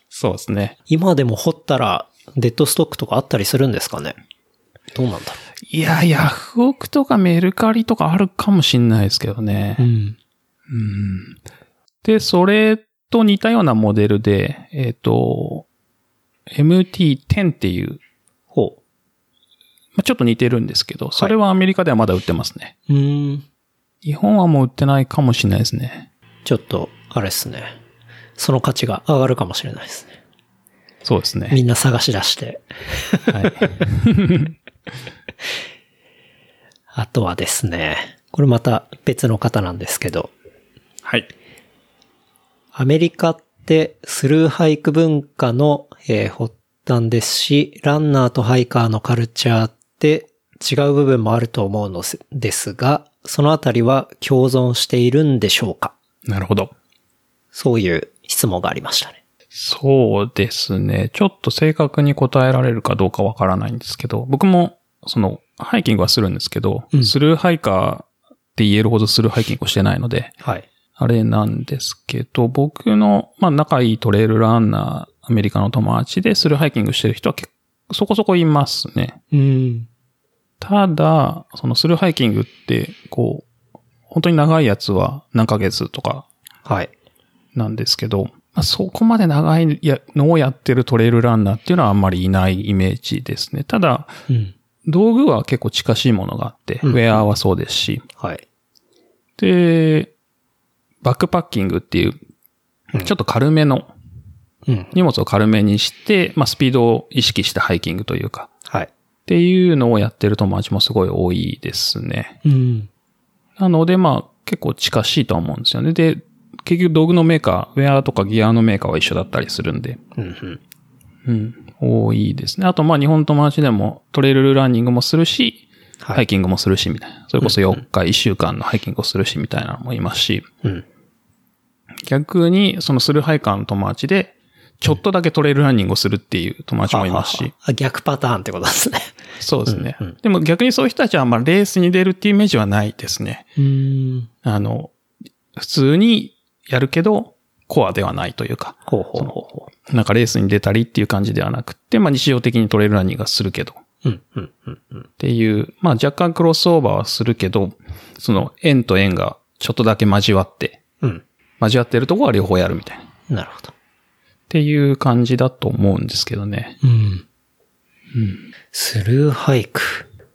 そうですね。今でも掘ったら、デッドストックとかあったりするんですかね？どうなんだろいや、ヤフオクとかメルカリとかあるかもしんないですけどね。う。ん。で、それと似たようなモデルで、えっ、と、MT10 っていう、ほまあ、ちょっと似てるんですけど、それはアメリカではまだ売ってますね。う。うん。日本はもう売ってないかもしれないですね。ちょっと、あれですね。その価値が上がるかもしれないですね。そうですね。みんな探し出して。はい。あとはですね、これまた別の方なんですけど、はい。アメリカってスルーハイク文化の、えー発端ですし、ランナーとハイカーのカルチャーって違う部分もあると思うのですが、そのあたりは共存しているんでしょうか？なるほど。そういう質問がありましたね。そうですね。ちょっと正確に答えられるかどうかわからないんですけど、僕も、その、ハイキングはするんですけど、うんスルーハイカーって言えるほどスルーハイキングをしてないので、はい。あれなんですけど、僕の、まあ、仲いいトレイルランナー、アメリカの友達でスルーハイキングしてる人は結構そこそこいますね。うん。ただ、そのスルーハイキングって、こう、本当に長いやつは何ヶ月とかはい。なんですけど、まあ、そこまで長いやのをやってるトレイルランナーっていうのはあんまりいないイメージですね。ただ、うん。道具は結構近しいものがあって、うんウェアはそうですし、はい。で、バックパッキングっていう、ちょっと軽めの、うん。荷物を軽めにして、まあ、スピードを意識したハイキングというか、はい。っていうのをやってる友達もすごい多いですね。うん。なので、まあ、結構近しいとは思うんですよね。で、結局道具のメーカー、ウェアとかギアのメーカーは一緒だったりするんで、うん。うん。うん、多いですね。あと、まあ、日本の友達でもトレイルランニングもするし、はいハイキングもするし、みたいな。それこそ4日、1週間のハイキングをするし、みたいなのもいますし、うん。逆に、そのスルーハイカーの友達で、ちょっとだけトレイルランニングをするっていう友達もいますし、あ、逆パターンってことですね。そうですね、うんうんでも逆にそういう人たちはまあレースに出るっていうイメージはないですね。うん。あの、普通にやるけど、コアではないというか、ほうほうほうほなんかレースに出たりっていう感じではなくて、まあ日常的にトレイルランニングがするけど、う。うん。うん。うん。うん。っていう、まあ若干クロスオーバーはするけど、その円と円がちょっとだけ交わって、うん。交わってるとこは両方やるみたいな。っなるほど。ていう感じだと思うんですけどね。うん。スルーハイク。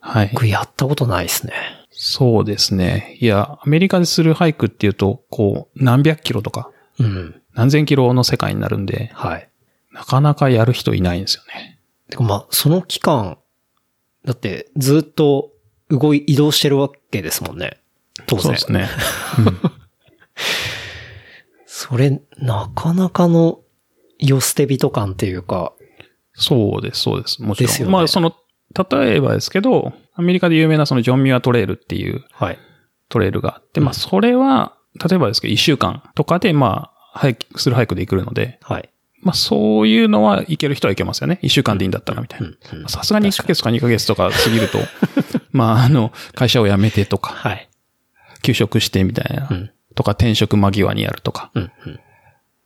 はい。僕やったことないですね。そうですね。いや、アメリカでするハイクっていうと、こう、何百キロとか、うん。何千キロの世界になるんで、はい。なかなかやる人いないんですよね。てかまあ、その期間、だってずっと動い、移動してるわけですもんね。当然。そうですね。それ、なかなかの、よ捨て人感っていうか、そうです、そうです。もちろん。ですよねまあ、その、例えばですけど、アメリカで有名なそのジョン・ミュアトレイルっていうはい。トレイルがあって、まあ、それは、例えばですけど、一週間とかで、まハイク、スルーハイクで行くので、はい。まあそういうのは行ける人は行けますよね。一週間でいいんだったらみたいな。さすがに1ヶ月か2ヶ月とか過ぎると、まああの、会社を辞めてとか、はい。休職してみたいなうん、とか転職間際にやるとか、うん、うん。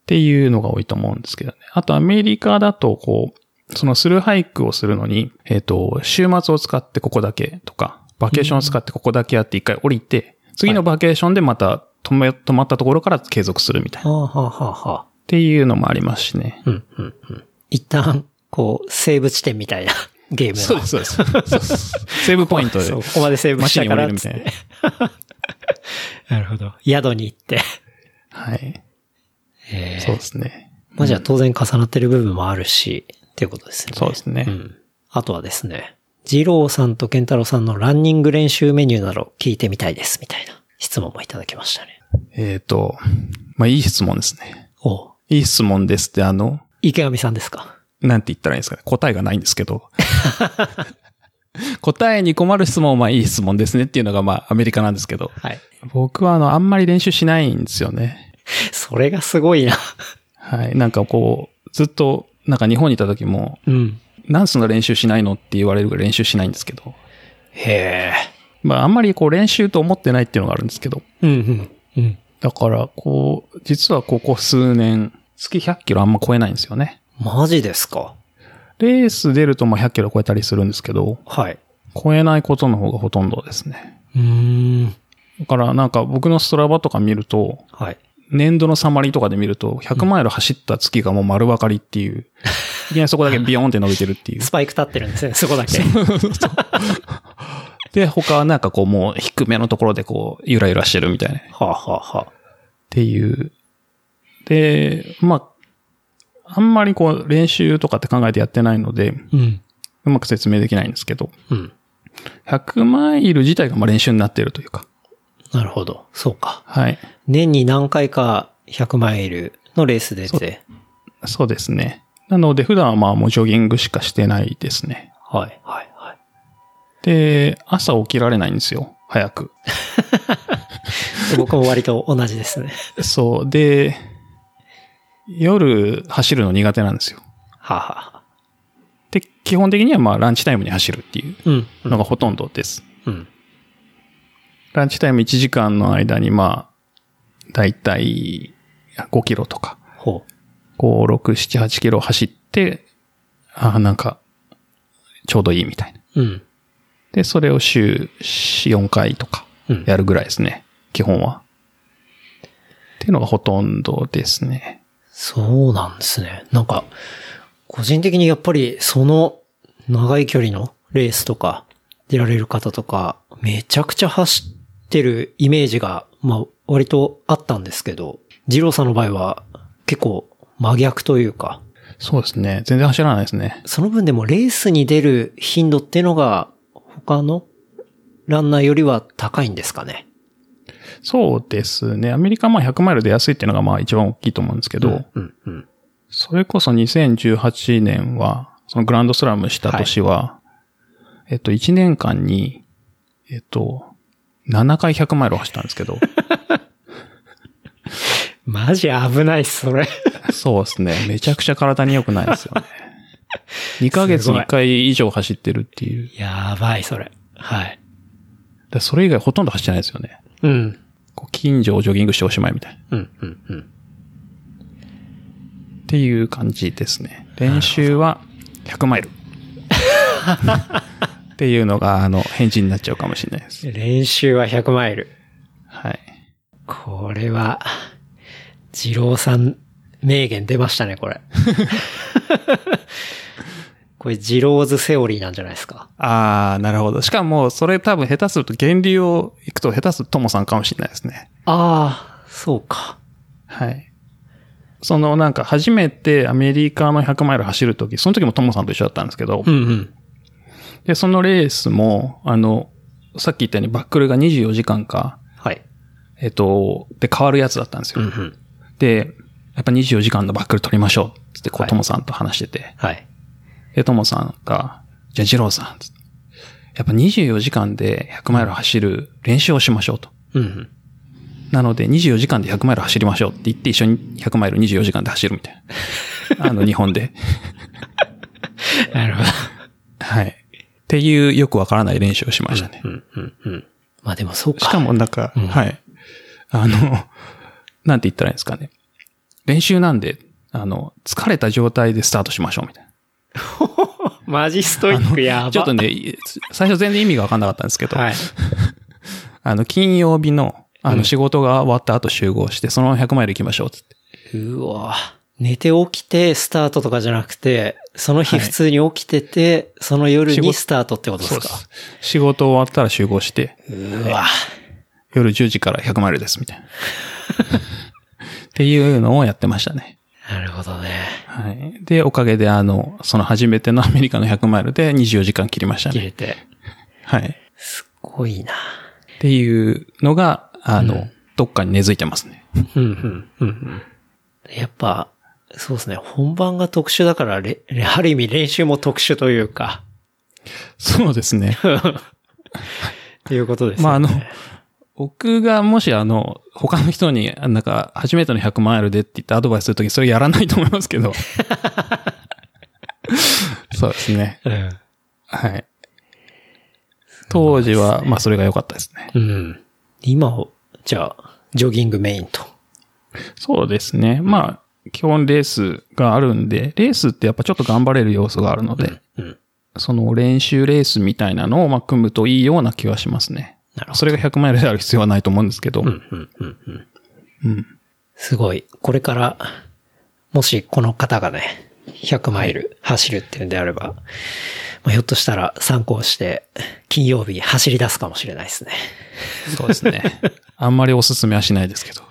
っていうのが多いと思うんですけどね。あとアメリカだと、こう、そのスルーハイクをするのに、えっ、と、週末を使ってここだけとか、バケーションを使ってここだけやって一回降りて、次のバケーションでまた止め、止まったところから継続するみたいな。っはあ、はあ、はあ、はあ。ていうのもありますしね。うん、うん、うん。一旦、こう、セーブ地点みたいな ゲームの。そうです、そうです。セーブポイントでここまでセーブしたからっつっ街に降りるみたいて。なるほど。宿に行って。はい。えそうですね。まあじゃあ当然重なってる部分もあるし、っていうことですね。そうですね。うん。あとはですね、二郎さんと健太郎さんのランニング練習メニューなど聞いてみたいです、みたいな質問もいただきましたね。えっ、と、まあいい質問ですね。おいい質問ですって、あの、池上さんですか？なんて言ったらいいんですかね。答えがないんですけど。答えに困る質問はまあいい質問ですねっていうのがまあアメリカなんですけど。はい。僕はあの、あんまり練習しないんですよね。それがすごいな。はい。なんかこう、ずっと、なんか日本にいた時も、うん。なんそんな練習しないのって言われるぐらい練習しないんですけど。へえ。まああんまりこう練習と思ってないっていうのがあるんですけど。うん、うん。うん。だから、こう、実はここ数年、月100キロあんま超えないんですよね。マジですか？レース出るとまあ100キロ超えたりするんですけど、はい。超えないことの方がほとんどですね。うーん。だからなんか僕のストラバとか見ると、はい。年度のサマリーとかで見ると、100マイル走った月がもう丸分かりっていう、いきなりそこだけビヨーンって伸びてるっていう。スパイク立ってるんですね、そこだけ。で、他はなんかこうもう低めのところでこう、ゆらゆらしてるみたいな。っはあ、はあはあ、ていう。で、まあ、あんまりこう練習とかって考えてやってないので、うん。うまく説明できないんですけど、うん。100マイル自体がまあ練習になっているというか。なるほど。そうか。はい。年に何回か100マイルのレース出て。そうですね。なので普段はまあもうジョギングしかしてないですね。はい、はい、はい。で、朝起きられないんですよ。早く。僕も割と同じですね。そう。で、夜走るの苦手なんですよ。はあ、はあ、で、基本的にはまあランチタイムに走るっていううん。のがほとんどです。うん。ランチタイム1時間の間にまあ、だいたい5キロとか、ほ5、6、7、8キロ走って、ああ、なんか、ちょうどいいみたいな。う。うん。で、それを週4、4回とかうんやるぐらいですね。基本は。っていうのがほとんどですね。そうなんですね。なんか、個人的にやっぱりその長い距離のレースとか出られる方とか、めちゃくちゃ走ってるイメージが、まあ割とあったんですけど、二郎さんの場合は結構真逆というか、そうですね。全然走らないですね。その分でもレースに出る頻度っていうのが他のランナーよりは高いんですかね。そうですね。アメリカはまあ100マイルで安いっていうのがまあ一番大きいと思うんですけど、うん、うん。それこそ2018年は、そのグランドスラムした年は、えっと、1年間に、えっと、7回100マイルを走ったんですけど、マジ危ないっす、それ。そうですね。めちゃくちゃ体に良くないですよね。2ヶ月に1回以上走ってるっていう。やばい、それ。はい。でそれ以外ほとんど走ってないですよね。うん。こう近所をジョギングしておしまいみたいな。うん、うん、うん。っていう感じですね。練習は100マイル。っていうのが、あの、返事になっちゃうかもしれないです。練習は100マイル。はい。これは、二郎さん名言出ましたね、これ。これ、二郎ズセオリーなんじゃないですか。ああ、なるほど。しかも、それ多分下手すると、源流を行くと下手するとトモさんかもしれないですね。ああ、そうか。はい。そのなんか初めてアメリカの100マイル走るとき、その時もトモさんと一緒だったんですけど、うんうん。で、そのレースも、あの、さっき言ったようにバックルが24時間か、はい。えっと、で変わるやつだったんですよ。うんうん。で、やっぱ24時間のバックル取りましょう。つって、こう、はいトモさんと話してて。はい。で、トモさんが、じゃあ、ジローさん、つってやっぱ24時間で100マイル走る練習をしましょうと。うんうん。なので24時間で100マイル走りましょうって言って一緒に100マイル24時間で走るみたいな。あの、日本で。なるほど。はい。っていうよくわからない練習をしましたね。うん、うん、うん。まあでもそうか。しかもなんか、うんはい。あの、なんて言ったらいいんですかね。練習なんで、あの、疲れた状態でスタートしましょうみたい マジストイックやば。な。ちょっとね、最初全然意味がわかんなかったんですけど、はい。あの、金曜日の、あの、うん仕事が終わった後集合して、そのまま100マイル行きましょうっつって。うわ寝て起きてスタートとかじゃなくて、その日はい普通に起きてて、その夜にスタートってことですか？仕事終わったら集合して、うわ夜10時から100マイルですみたいな。っていうのをやってましたね。なるほどね。はい。で、おかげであの、その初めてのアメリカの100マイルで24時間切りましたね。切れて。はい。すごいな。っていうのが、あの、どっかに根付いてますね。うん、うん、うんうん。やっぱ、そうですね。本番が特殊だから、れある意味練習も特殊というか、そうですね。っ ていうことですね。まあ、あの、僕がもしあの、他の人に、なんか、初めての100マイルでって言ってアドバイスするとき、それやらないと思いますけど。そうですね。うん。はい。当時は、まあ、それが良かったですね。うん。今を、じゃあ、ジョギングメインと。そうですね。まあ、基本レースがあるんで、レースってやっぱちょっと頑張れる要素があるので、うん。その練習レースみたいなのをまあ組むといいような気はしますね。なるほど。それが100マイルである必要はないと思うんですけど。うん、うん、うん、うん。うんすごい。これから、もしこの方がね、100マイル走るっていうんであれば、まあ、ひょっとしたら参考して、金曜日走り出すかもしれないですね。そうですね。あんまりおすすめはしないですけど。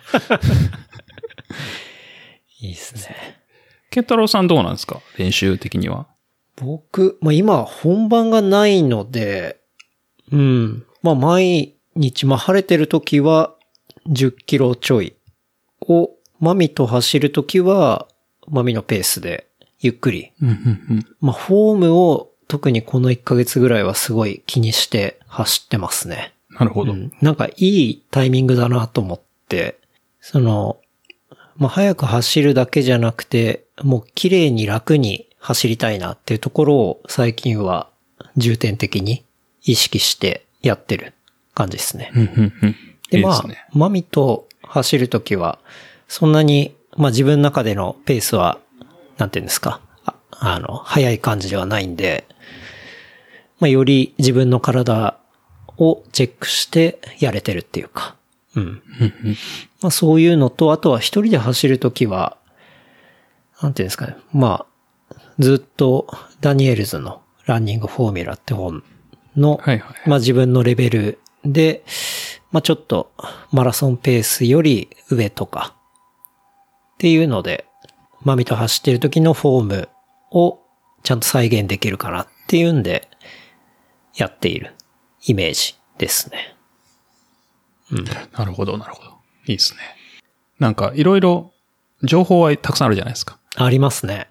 いいですね。ケンタロウさんどうなんですか？練習的には。僕、まあ今本番がないので、うん。まあ毎日、まあ晴れてる時は10キロちょいを、マミと走る時は、マミのペースでゆっくりうんうんまあ、フォームを特にこの1ヶ月ぐらいはすごい気にして走ってますね。なるほど。うんなんかいいタイミングだなと思って、その、まあ、早く走るだけじゃなくて、もう綺麗に楽に走りたいなっていうところを最近は重点的に意識してやってる感じですね。で、まあマミと走るときは、そんなに、まあ自分の中でのペースは、なんていうんですか、ああの、速い感じではないんで、まあより自分の体をチェックしてやれてるっていうか、うん。まあそういうのと、あとは一人で走るときは、なんていうんですかね、まあ、ずっとダニエルズのランニングフォーミュラって本の、はいはい。まあ自分のレベルで、まあちょっとマラソンペースより上とかっていうので、マミと走ってる時のフォームをちゃんと再現できるかなっていうんで、やっているイメージですね。なるほど、なるほど。いいですね。なんか、いろいろ、情報はたくさんあるじゃないですか。ありますね。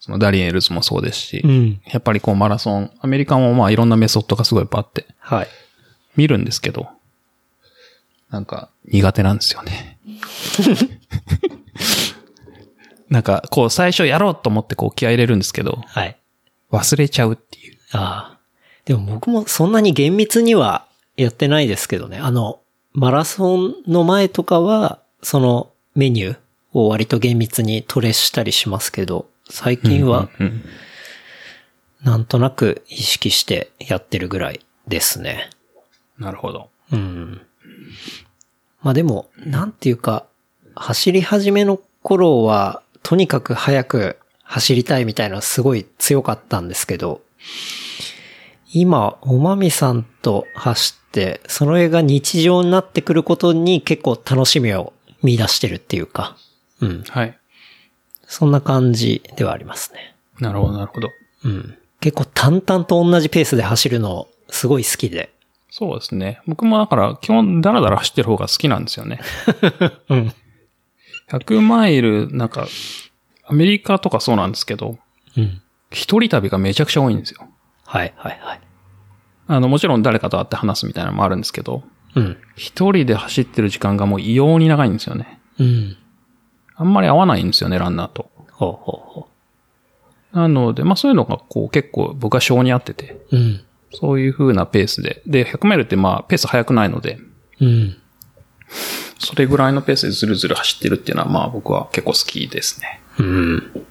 そのダリエルズもそうですし、ん。やっぱりこうマラソン、アメリカもまあいろんなメソッドがすごいいっぱいあって、はい。見るんですけど、なんか苦手なんですよね。なんかこう最初やろうと思ってこう気合い入れるんですけど、はい。忘れちゃうっていう。ああ。でも僕もそんなに厳密にはやってないですけどね。あの、マラソンの前とかは、そのメニューを割と厳密にトレしたりしますけど、最近はうんなんとなく意識してやってるぐらいですね。なるほど。うん。まあでも、なんていうか、走り始めの頃は、とにかく早く走りたいみたいなすごい強かったんですけど、今、おまみさんと走って、その絵が日常になってくることに結構楽しみを見出してるっていうか、うん。はい。そんな感じではありますね。なるほど、なるほど。うん。結構淡々と同じペースで走るのすごい好きで。そうですね。僕もだから基本ダラダラ走ってる方が好きなんですよね。うん。100マイル、なんか、アメリカとかそうなんですけど、うん。一人旅がめちゃくちゃ多いんですよ。はい、はい、はい。あの、もちろん誰かと会って話すみたいなのもあるんですけど、うん。一人で走ってる時間がもう異様に長いんですよね。うん。あんまり合わないんですよね、ランナーと。ほうほうほなので、まあそういうのがこう結構僕は性に合ってて、う。うん。そういう風なペースで。で、100マイルってまあペース速くないので、うん。それぐらいのペースでずるずる走ってるっていうのはまあ僕は結構好きですね。うん。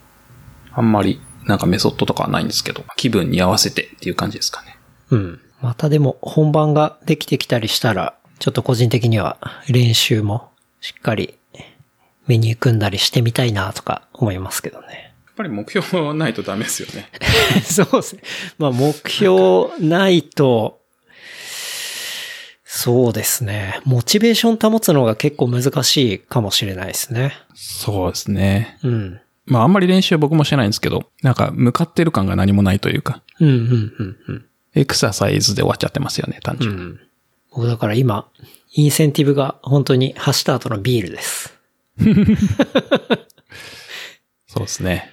あんまりなんかメソッドとかはないんですけど、気分に合わせてっていう感じですかね。うん。またでも本番ができてきたりしたら、ちょっと個人的には練習もしっかりメニュー組んだりしてみたいなとか思いますけどね。やっぱり目標ないとダメですよね。そうですね。まあ目標ないと、そうですね。モチベーション保つのが結構難しいかもしれないですね。そうですね。うん。まああんまり練習は僕もしてないんですけど、なんか向かってる感が何もないというか、うん、うん、うん、うん。エクササイズで終わっちゃってますよね、単う純に。ん。僕だから今、インセンティブが本当に走った後のビールです。そうですね。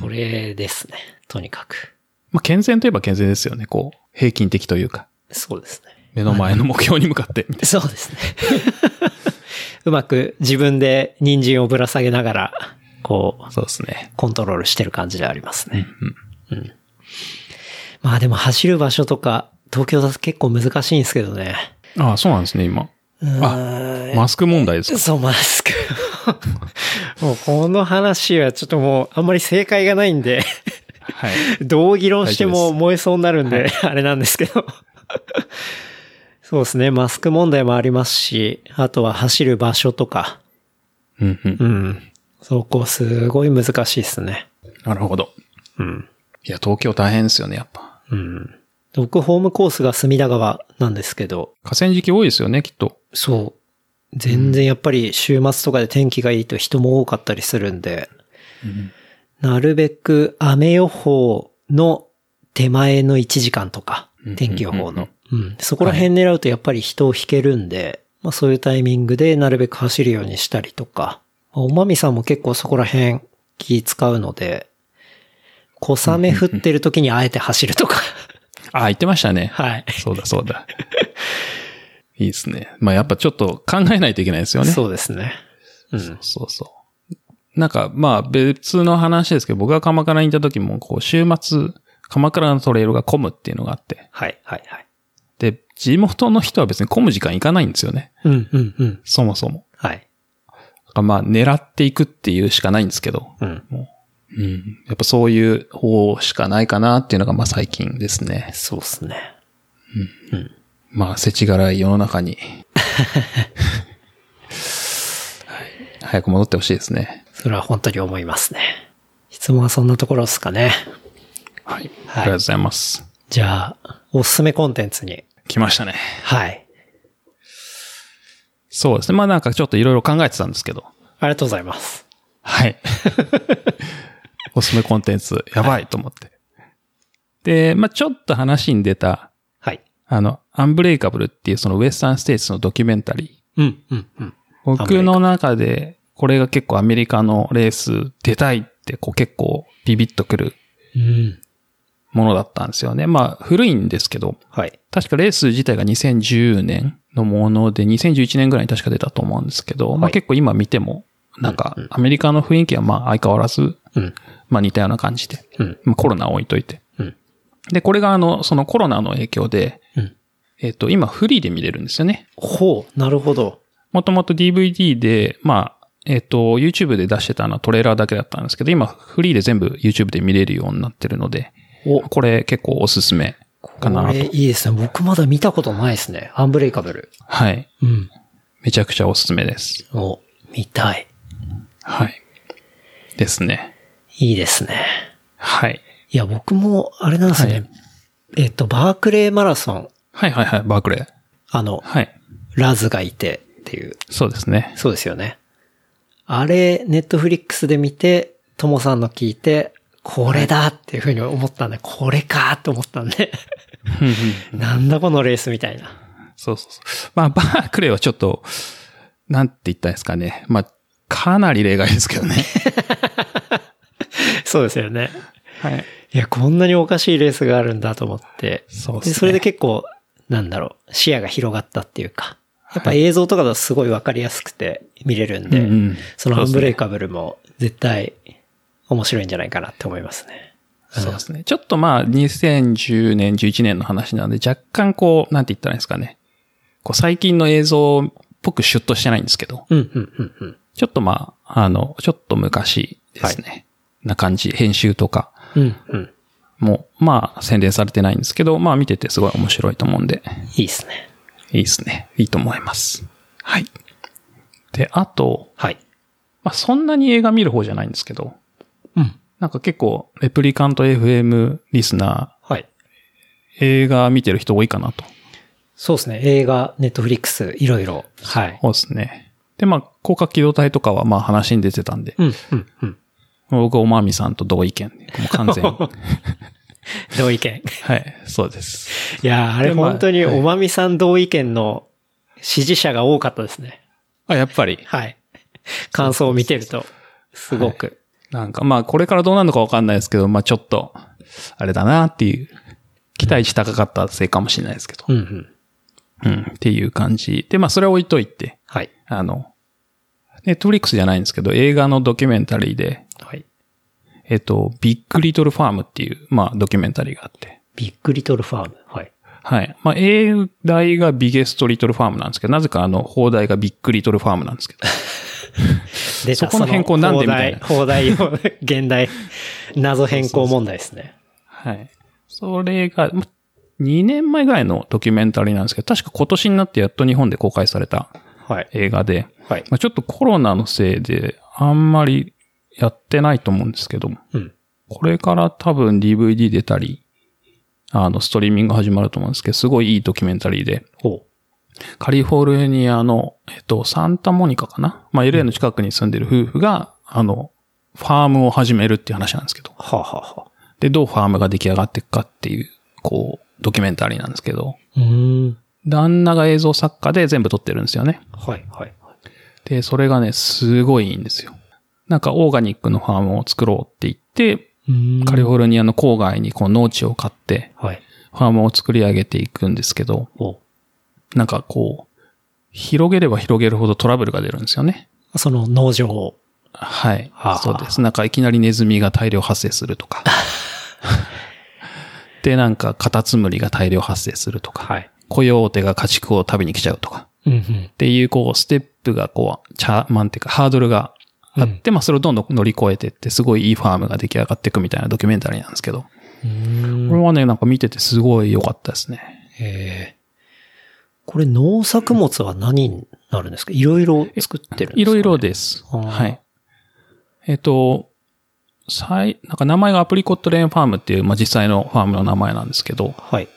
それですね。とにかく。まあ健全といえば健全ですよね。こう、平均的というか、そうですね。目の前の目標に向かって、そうですね。うまく自分で人参をぶら下げながら、こうな。、そうですね。コントロールしてる感じでありますね。うん。まあでも走る場所とか、東京だと結構難しいんですけどね。ああ、そうなんですね、今。あ、マスク問題ですか？そう、マスク。もうこの話はちょっともうあんまり正解がないんで、はい。どう議論しても燃えそうになるんで、あれなんですけど。そうですね、マスク問題もありますし、あとは走る場所とか、うんうん。うん。そこすごい難しいですね。なるほど。うん。いや、東京大変ですよね、やっぱ。うん。僕、ホームコースが隅田川なんですけど、河川敷多いですよね、きっと。そう。全然やっぱり週末とかで天気がいいと人も多かったりするんで、なるべく雨予報の手前の1時間とかうん、天気予報の。うん。そこら辺狙うとやっぱり人を引けるんで、まあそういうタイミングでなるべく走るようにしたりとか、おまみさんも結構そこら辺気使うので、小雨降ってる時にあえて走るとか。あ、言ってましたね。はい。そうだ、そうだ。いいですね。まあやっぱちょっと考えないといけないですよね。そうですね。うん。そうそう。なんか、まあ別の話ですけど、僕が鎌倉にいた時も、こう、週末、鎌倉のトレイルが混むっていうのがあって。はい、はい、はい。で、地元の人は別に混む時間行かないんですよね。うん、うん、うん。そもそも。はい。まあ狙っていくっていうしかないんですけど。うん。うん。やっぱそういう方しかないかなっていうのがまあ最近ですね。そうですね。まあ、世知辛い世の中に。はい。早く戻ってほしいですね。それは本当に思いますね。質問はそんなところですかね。はい。ありはいがとうございます。じゃあ、おすすめコンテンツに。来ましたね。はい。そうですね。まあなんかちょっといろいろ考えてたんですけど。ありがとうございます。はい。おすすめコンテンツ、やばいと思って。で、まあちょっと話に出た、はい。あの、アンブレイカブルっていうそのウエスタンステーツのドキュメンタリー。うん、うん、うん。僕の中で、これが結構アメリカのレース出たいって、こう結構ビビッとくるうん。ものだったんですよね。まあ古いんですけど、はい。確かレース自体が2010年のもので、2011年ぐらいに確か出たと思うんですけど、まあ結構今見ても、なんかアメリカの雰囲気はまあ相変わらず、うん。まあ似たような感じで、うん。まあコロナ置いといて。うん。で、これがあの、そのコロナの影響で、うん。えっ、と、今フリーで見れるんですよね。ほう、なるほど。もともと DVD で、まあ、えっ、と、YouTube で出してたのはトレーラーだけだったんですけど、今フリーで全部 YouTube で見れるようになってるので、お、これ結構おすすめかなことれいいですね。僕まだ見たことないですね。アンブレイカブル。はい。うん。めちゃくちゃおすすめです。お、見たい。はい。ですね。いいですね。はい。いや、僕も、あれなんですね。はいえっと、バークレーマラソン、はいはいはい、バークレー。あの、はい。ラズがいてっていう。そうですね。そうですよね。あれ、ネットフリックスで見て、ともさんの聞いて、これだっていうふうに思ったんで、これかって思ったんで、なんだこのレースみたいな。そうそうそう。まあ、バークレーはちょっと、なんて言ったらいいですかね。まあ、かなり例外ですけどね。そうですよね。はい。いや、こんなにおかしいレースがあるんだと思って。そうですねそれで結構、なんだろう、視野が広がったっていうか。やっぱ映像とかだとすごいわかりやすくて見れるんで、うんうんそのアンブレイカブルも絶対面白いんじゃないかなって思いますね。そうですね。ちょっとまあ、2010年、11年の話なんで、若干こう、なんて言ったらいいんですかね。こう、最近の映像っぽくシュッとしてないんですけど、うん、うん、うん、うん。ちょっとまあ、あの、ちょっと昔ですね。な感じ。編集とかうん、うん。も、まあ、宣伝されてないんですけど、まあ見ててすごい面白いと思うんで、いいですね。いいですね。いいと思います。はい。で、あと、はい。まあそんなに映画見る方じゃないんですけど、うん。なんか結構、レプリカント FM リスナはい。ー、映画見てる人多いかなと。そうですね。映画、ネットフリックス、いろいろ。はい。そうですね。で、まあ、広角機動隊とかはまあ話に出てたんで、うん、うん、うん。僕、おまみさんと同意見。もう完全に。同意見。はい、そうです。いやーあれ本当にはいおまみさん同意見の支持者が多かったですね。あ、やっぱり。はい。感想を見てると、すごく。なんかまあ、これからどうなるのかわかんないですけど、まあちょっと、あれだなっていう、期待値高かったせいかもしれないですけど。うん、うん。うん、っていう感じ。で、まあそれは置いといて、はい。あの、ネットフリックスじゃないんですけど、映画のドキュメンタリーで、はい。えっと、ビッグリトルファームっていう、まあドキュメンタリーがあって、ビッグリトルファーム。はい。はい。まあ、英題がビゲストリトルファームなんですけど、なぜかあの、放題がビッグリトルファームなんですけど。でそこの変更なんでみたいな放題、放題を、現代、謎変更問題ですね。はい。それが、ま2年前ぐらいのドキュメンタリーなんですけど、確か今年になってやっと日本で公開されたはい。映画で、はい。まあ、ちょっとコロナのせいであんまりやってないと思うんですけど、うん。これから多分 DVD 出たり、あの、ストリーミング始まると思うんですけど、すごいいいドキュメンタリーで、ほカリフォルニアの、えっと、サンタモニカかな？まあ、LA の近くに住んでる夫婦が、あの、ファームを始めるっていう話なんですけど。う。はあ、はあはあ、で、どうファームが出来上がっていくかっていう、こう、ドキュメンタリーなんですけど、うーん。旦那が映像作家で全部撮ってるんですよね。はい、はい。で、それがね、すごいいいんですよ。なんか、オーガニックのファームを作ろうって言って、カリフォルニアの郊外にこう農地を買って、はい。ファームを作り上げていくんですけど、おなんかこう、広げれば広げるほどトラブルが出るんですよね。その農場を。はい。はあそうです。なんかいきなりネズミが大量発生するとか。で、なんかカタツムリが大量発生するとか。はい。コヨーテが家畜を食べに来ちゃうとか。うん、うん。っていう、こう、ステップがこう、チャーマンっていうか、ハードルがあって、まあ、それをどんどん乗り越えてって、すごいいいファームが出来上がっていくみたいなドキュメンタリーなんですけど。これはね、なんか見ててすごい良かったですね。へえ。これ農作物は何になるんですか？いろいろ作ってるんですか、いろいろです。はい。えっ、と、最、なんか名前がアプリコットレーンファームっていう、まあ、実際のファームの名前なんですけど、はい。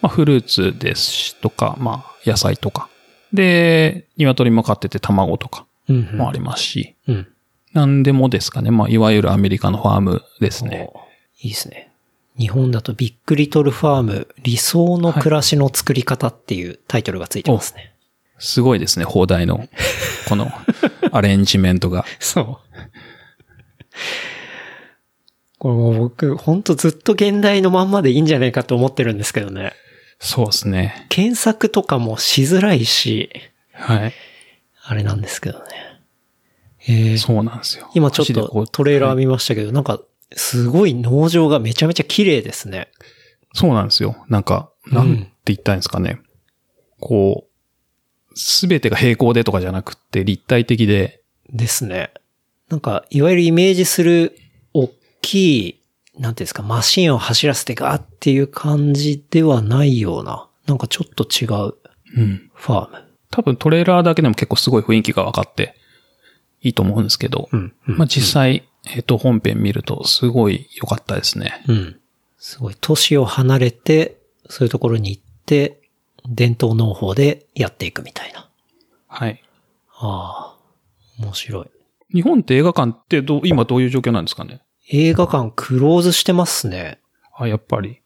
まあ、フルーツですしとか、まあ、野菜とか。で、鶏も飼ってて卵とかうん、うん。もありますし、うん。なんでもですかね。まあ、いわゆるアメリカのファームですね。おいいですね。日本だとビッグリトルファーム理想の暮らしの作り方っていうタイトルがついてますね。すごいですね、放題の、この、アレンジメントが。そう。これもう僕、ほんとずっと現代のまんまでいいんじゃないかと思ってるんですけどね。そうですね。検索とかもしづらいし、はい。あれなんですけどね。えーそうなんですよ。今ちょっとうトレーラー見ましたけど、なんか、すごい農場がめちゃめちゃ綺麗ですね。そうなんですよ。なんか、なんて言ったんですかね。こう、すべてが平行でとかじゃなくって立体的で、ですね。なんか、いわゆるイメージする、大きい、なんていうんですか、マシンを走らせてガーっていう感じではないような、なんかちょっと違ううん。ファーム。多分トレーラーだけでも結構すごい雰囲気が分かっていいと思うんですけど、うん。うんまあ実際、えっ、と、本編見るとすごい良かったですね。うん。すごい。都市を離れて、そういうところに行って、伝統農法でやっていくみたいな。はい。ああ、面白い。日本って映画館ってどう、今どういう状況なんですかね？映画館クローズしてますね。あ、やっぱり。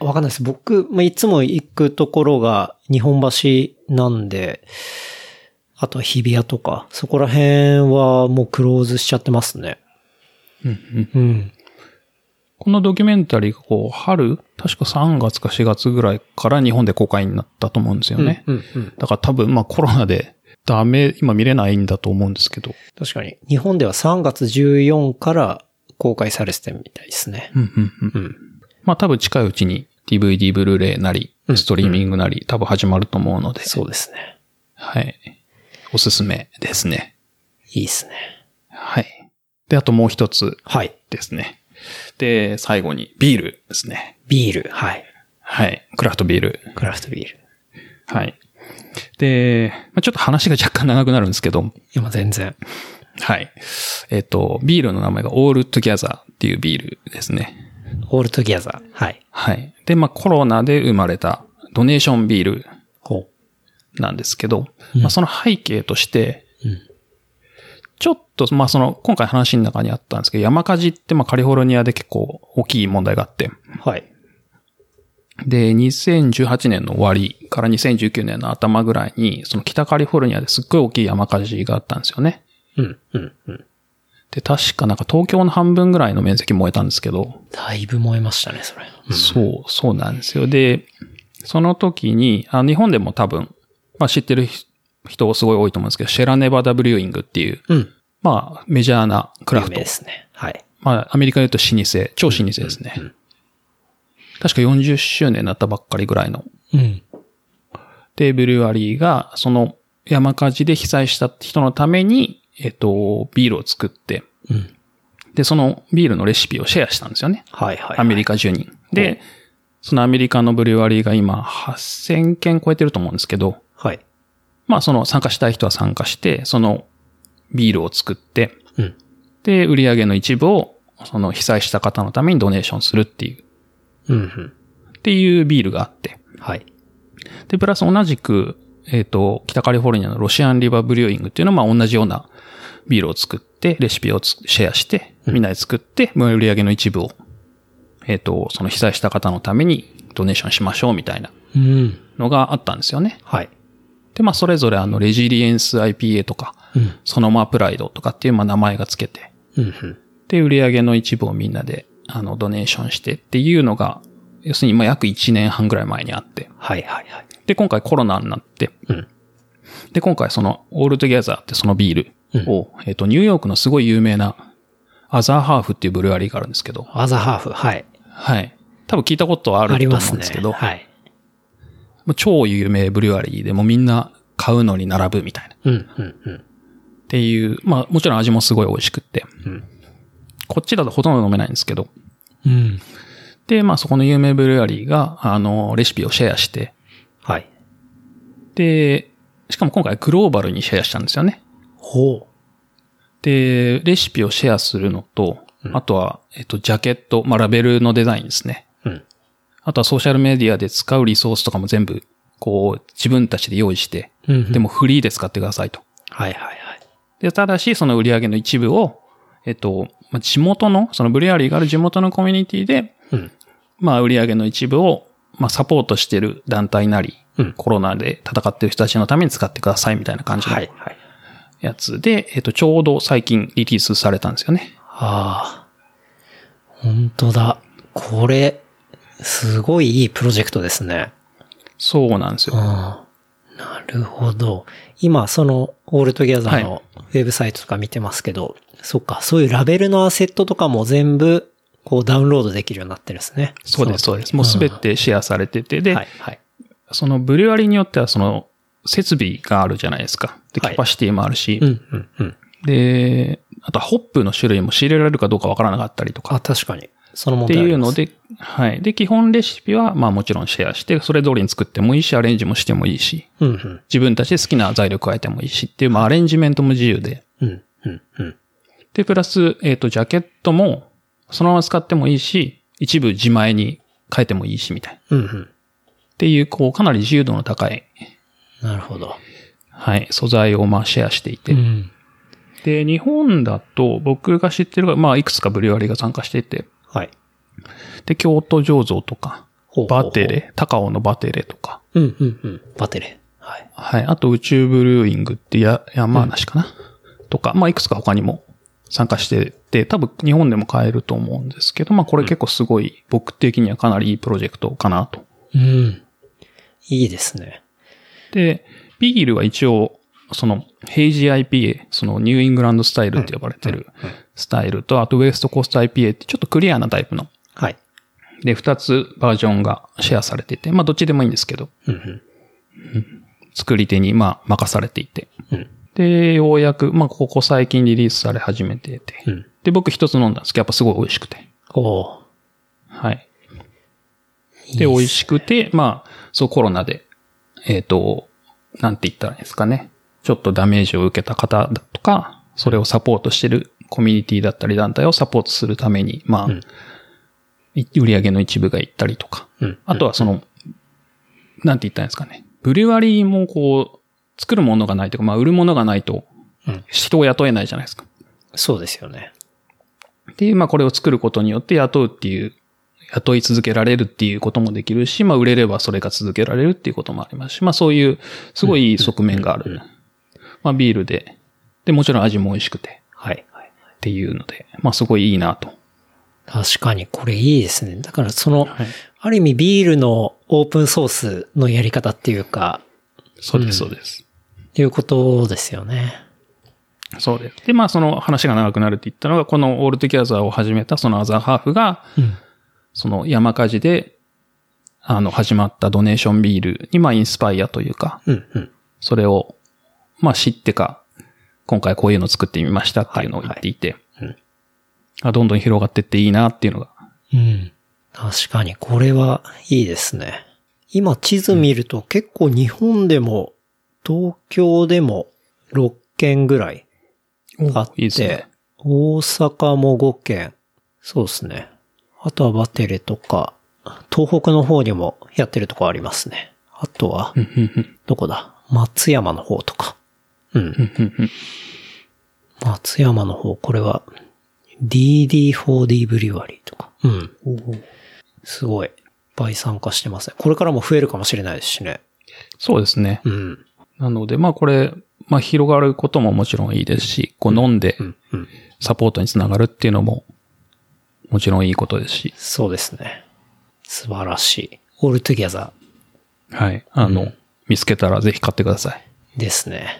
わかんないです。僕、まあ、いつも行くところが日本橋なんで、あとは日比谷とか、そこら辺はもうクローズしちゃってますね。うんうん。うん。このドキュメンタリーがこう、春、確か3月か4月ぐらいから日本で公開になったと思うんですよね。うんうん。だから多分、まあコロナでダメ、今見れないんだと思うんですけど。確かに。日本では3月14から公開されてたみたいですね。うんうんうんうん。まあ多分近いうちに DVD、ブルーレイなり、ストリーミングなり、多分始まると思うので。そうですね。はい。おすすめですね。いいですね。はい。で、あともう一つはい。ですね。で、最後にビールですね。ビール。はい。はい。クラフトビール。クラフトビール。いはい。で、まあちょっと話が若干長くなるんですけど、や、まあ全然。はい。えっ、と、ビールの名前が All Together っていうビールですね。 All Together。はい。はい。で、まあコロナで生まれたドネーションビールほなんですけど、まあその背景として、うんちょっと、まあその、今回話の中にあったんですけど、山火事ってまあカリフォルニアで結構大きい問題があって、う。はい。で、2018年の終わりから2019年の頭ぐらいに、その北カリフォルニアですっごい大きい山火事があったんですよね。うん、うん、うん。で、確かなんか東京の半分ぐらいの面積燃えたんですけど、だいぶ燃えましたね、それ。そう、そうなんですよ。で、その時に、あ日本でも多分、まあ知ってる人すごい多いと思うんですけど、シェラネバダブリューイングっていう、うん。まあメジャーなクラフトで。すね。はい。まあアメリカで言うと老舗、超老舗ですね。確か40周年になったばっかりぐらいの。うん。で、ブリュワリーが、その山火事で被災した人のために、えっと、ビールを作って、うん。で、そのビールのレシピをシェアしたんですよね。はい、はい。アメリカ中に。で、そのアメリカのブリュワリーが今8000件超えてると思うんですけど、はい。まあその参加したい人は参加して、そのビールを作って、うん。で、売り上げの一部をその被災した方のためにドネーションするっていう、うん、うん。っていうビールがあって。はい。で、プラス同じく、えっ、と、北カリフォルニアのロシアンリバーブリューイングっていうのはまあ同じようなビールを作って、レシピをつシェアして、みんなで作って、売り上げの一部を、えっ、と、その被災した方のためにドネーションしましょうみたいなうん。のがあったんですよね。はい。で、まあそれぞれあの、レジリエンス IPA とか、うん。ソノマプライドとかっていうまあ名前がつけて、うん、うん。で、売り上げの一部をみんなで、あの、ドネーションしてっていうのが、要するにまあ約1年半ぐらい前にあって、はい、はい、はい。で、今回コロナになって、うん。で、今回その、 All Together ってそのビールを、えっ、と、ニューヨークのすごい有名な、アザーハーフっていうブルワリーがあるんですけど、アザハーフ。はい。はい。多分聞いたことはあると思ますねうんですけど、はい。もう超有名ブルワリーでもうみんな買うのに並ぶみたいな。っうん、うん、うん。ていう、まあもちろん味もすごい美味しくって、うんこっちだとほとんど飲めないんですけど、うん。で、まあそこの有名ブルワリーが、あの、レシピをシェアして、はい。で、しかも今回グローバルにシェアしたんですよね。ほで、レシピをシェアするのと、あとは、えっと、ジャケット、まあラベルのデザインですね。う。うん。あとはソーシャルメディアで使うリソースとかも全部、こう、自分たちで用意して、うん。でもフリーで使ってくださいと。はい、はい、はい。で、ただし、その売り上げの一部を、えっと、まあ地元の、そのブリアリーがある地元のコミュニティで、うん。まあ売り上げの一部を、まあサポートしてる団体なり、うんコロナで戦ってる人たちのために使ってくださいみたいな感じのはい、はい。やつで、えっと、ちょうど最近リリースされたんですよね。ああ。本当だ。これ、すごいいいプロジェクトですね。そうなんですよ。なるほど。今、その、 All Together のウェブサイトとか見てますけど、そっか、そういうラベルのアセットとかも全部、こうダウンロードできるようになってるんですね。そうです、そうです。もうすべてシェアされてて、で、はい、はい。そのブリュワリーによってはその設備があるじゃないですか。で、キはいャパシティもあるし、うん、うん、うん。で、あとはホップの種類も仕入れられるかどうかわからなかったりとか。あ、確かに。その問って題ありますいうので、はい。で、基本レシピは、まあもちろんシェアして、それ通りに作ってもいいし、アレンジもしてもいいし、うん、うん。自分たちで好きな材料加えてもいいしっていう、まあアレンジメントも自由で。うん、うん、うん。で、プラス、えっ、と、ジャケットも、そのまま使ってもいいし、一部自前に変えてもいいし、みたいな。っうん、うん。ていう、こう、かなり自由度の高い、なるほど。はい、素材をまあシェアしていて。うん。で、日本だと、僕が知ってるが、まあ、いくつかブリュワリーが参加していて、はい。で、京都醸造とか、ほうほうほうバテレ、高尾のバテレとか、うん、うん、うん。バテレ。はい。はい。あと宇宙ブルーイングってや、山梨かな、とか、まあ、いくつか他にも参加してて、多分日本でも買えると思うんですけど、まあこれ結構すごい、僕的にはかなりいいプロジェクトかなと。うん。いいですね。で、ビールは一応、その、ヘイジ IPA、そのニューイングランドスタイルって呼ばれてるスタイルと、あとウエストコースト IPA ってちょっとクリアなタイプの。はい。で、二つバージョンがシェアされてて、まあどっちでもいいんですけど、うんうん。作り手にまあ任されていて。うんで、ようやく、まあここ最近リリースされ始めてて。うん。で、僕一つ飲んだんですけど、やっぱすごい美味しくて。おーはい。で、美味しくて、まあ、そうコロナで、えっ、と、なんて言ったらいいですかね。ちょっとダメージを受けた方だとか、それをサポートしてるコミュニティだったり団体をサポートするために、まあ、うんい売り上げの一部が行ったりとか、うん。あとはその、なんて言ったらいいんですかね。ブリュワリーもこう、作るものがないというか、まあ、売るものがないとうん、人を雇えないじゃないですか。そうですよね。で、まあこれを作ることによって雇うっていう、雇い続けられるっていうこともできるし、まあ売れればそれが続けられるっていうこともありますし、まあそういうすごい側面がある。まあビールで、で、もちろん味も美味しくてはい。はい。っていうので、まあすごいいいなと。確かにこれいいですね。だからその、はいある意味ビールのオープンソースのやり方っていうか、そうです、そうです。いうことですよね。そうです。で、まあその話が長くなるって言ったのが、この All Together を始めたそのアザーハーフが、うん。その山火事で、あの、始まったドネーションビールに、まあインスパイアというか、うん。うん。それを、まあ知ってか、今回こういうのを作ってみましたっていうのを言っていて、はいはいあどんどん広がってっていいなっていうのが。うん。確かにこれはいいですね。今地図見ると結構日本でも東京でも6件ぐらいあって、いいね。大阪も5件。そうですね。あとはバテレとか、東北の方にもやってるとこありますね。あとは、どこだ？松山の方とか。うん松山の方、これは DD4D ブリュワリーとか。うん。すごい。いっぱい参加してますね。これからも増えるかもしれないですしね。そうですね。うん。なので、まあこれ、まあ広がることももちろんいいですし、こう飲んでうん。うん。サポートにつながるっていうのも、もちろんいいことですし、そうですね。素晴らしい。 All Together はい。あの、見つけたらぜひ買ってください。ーですね。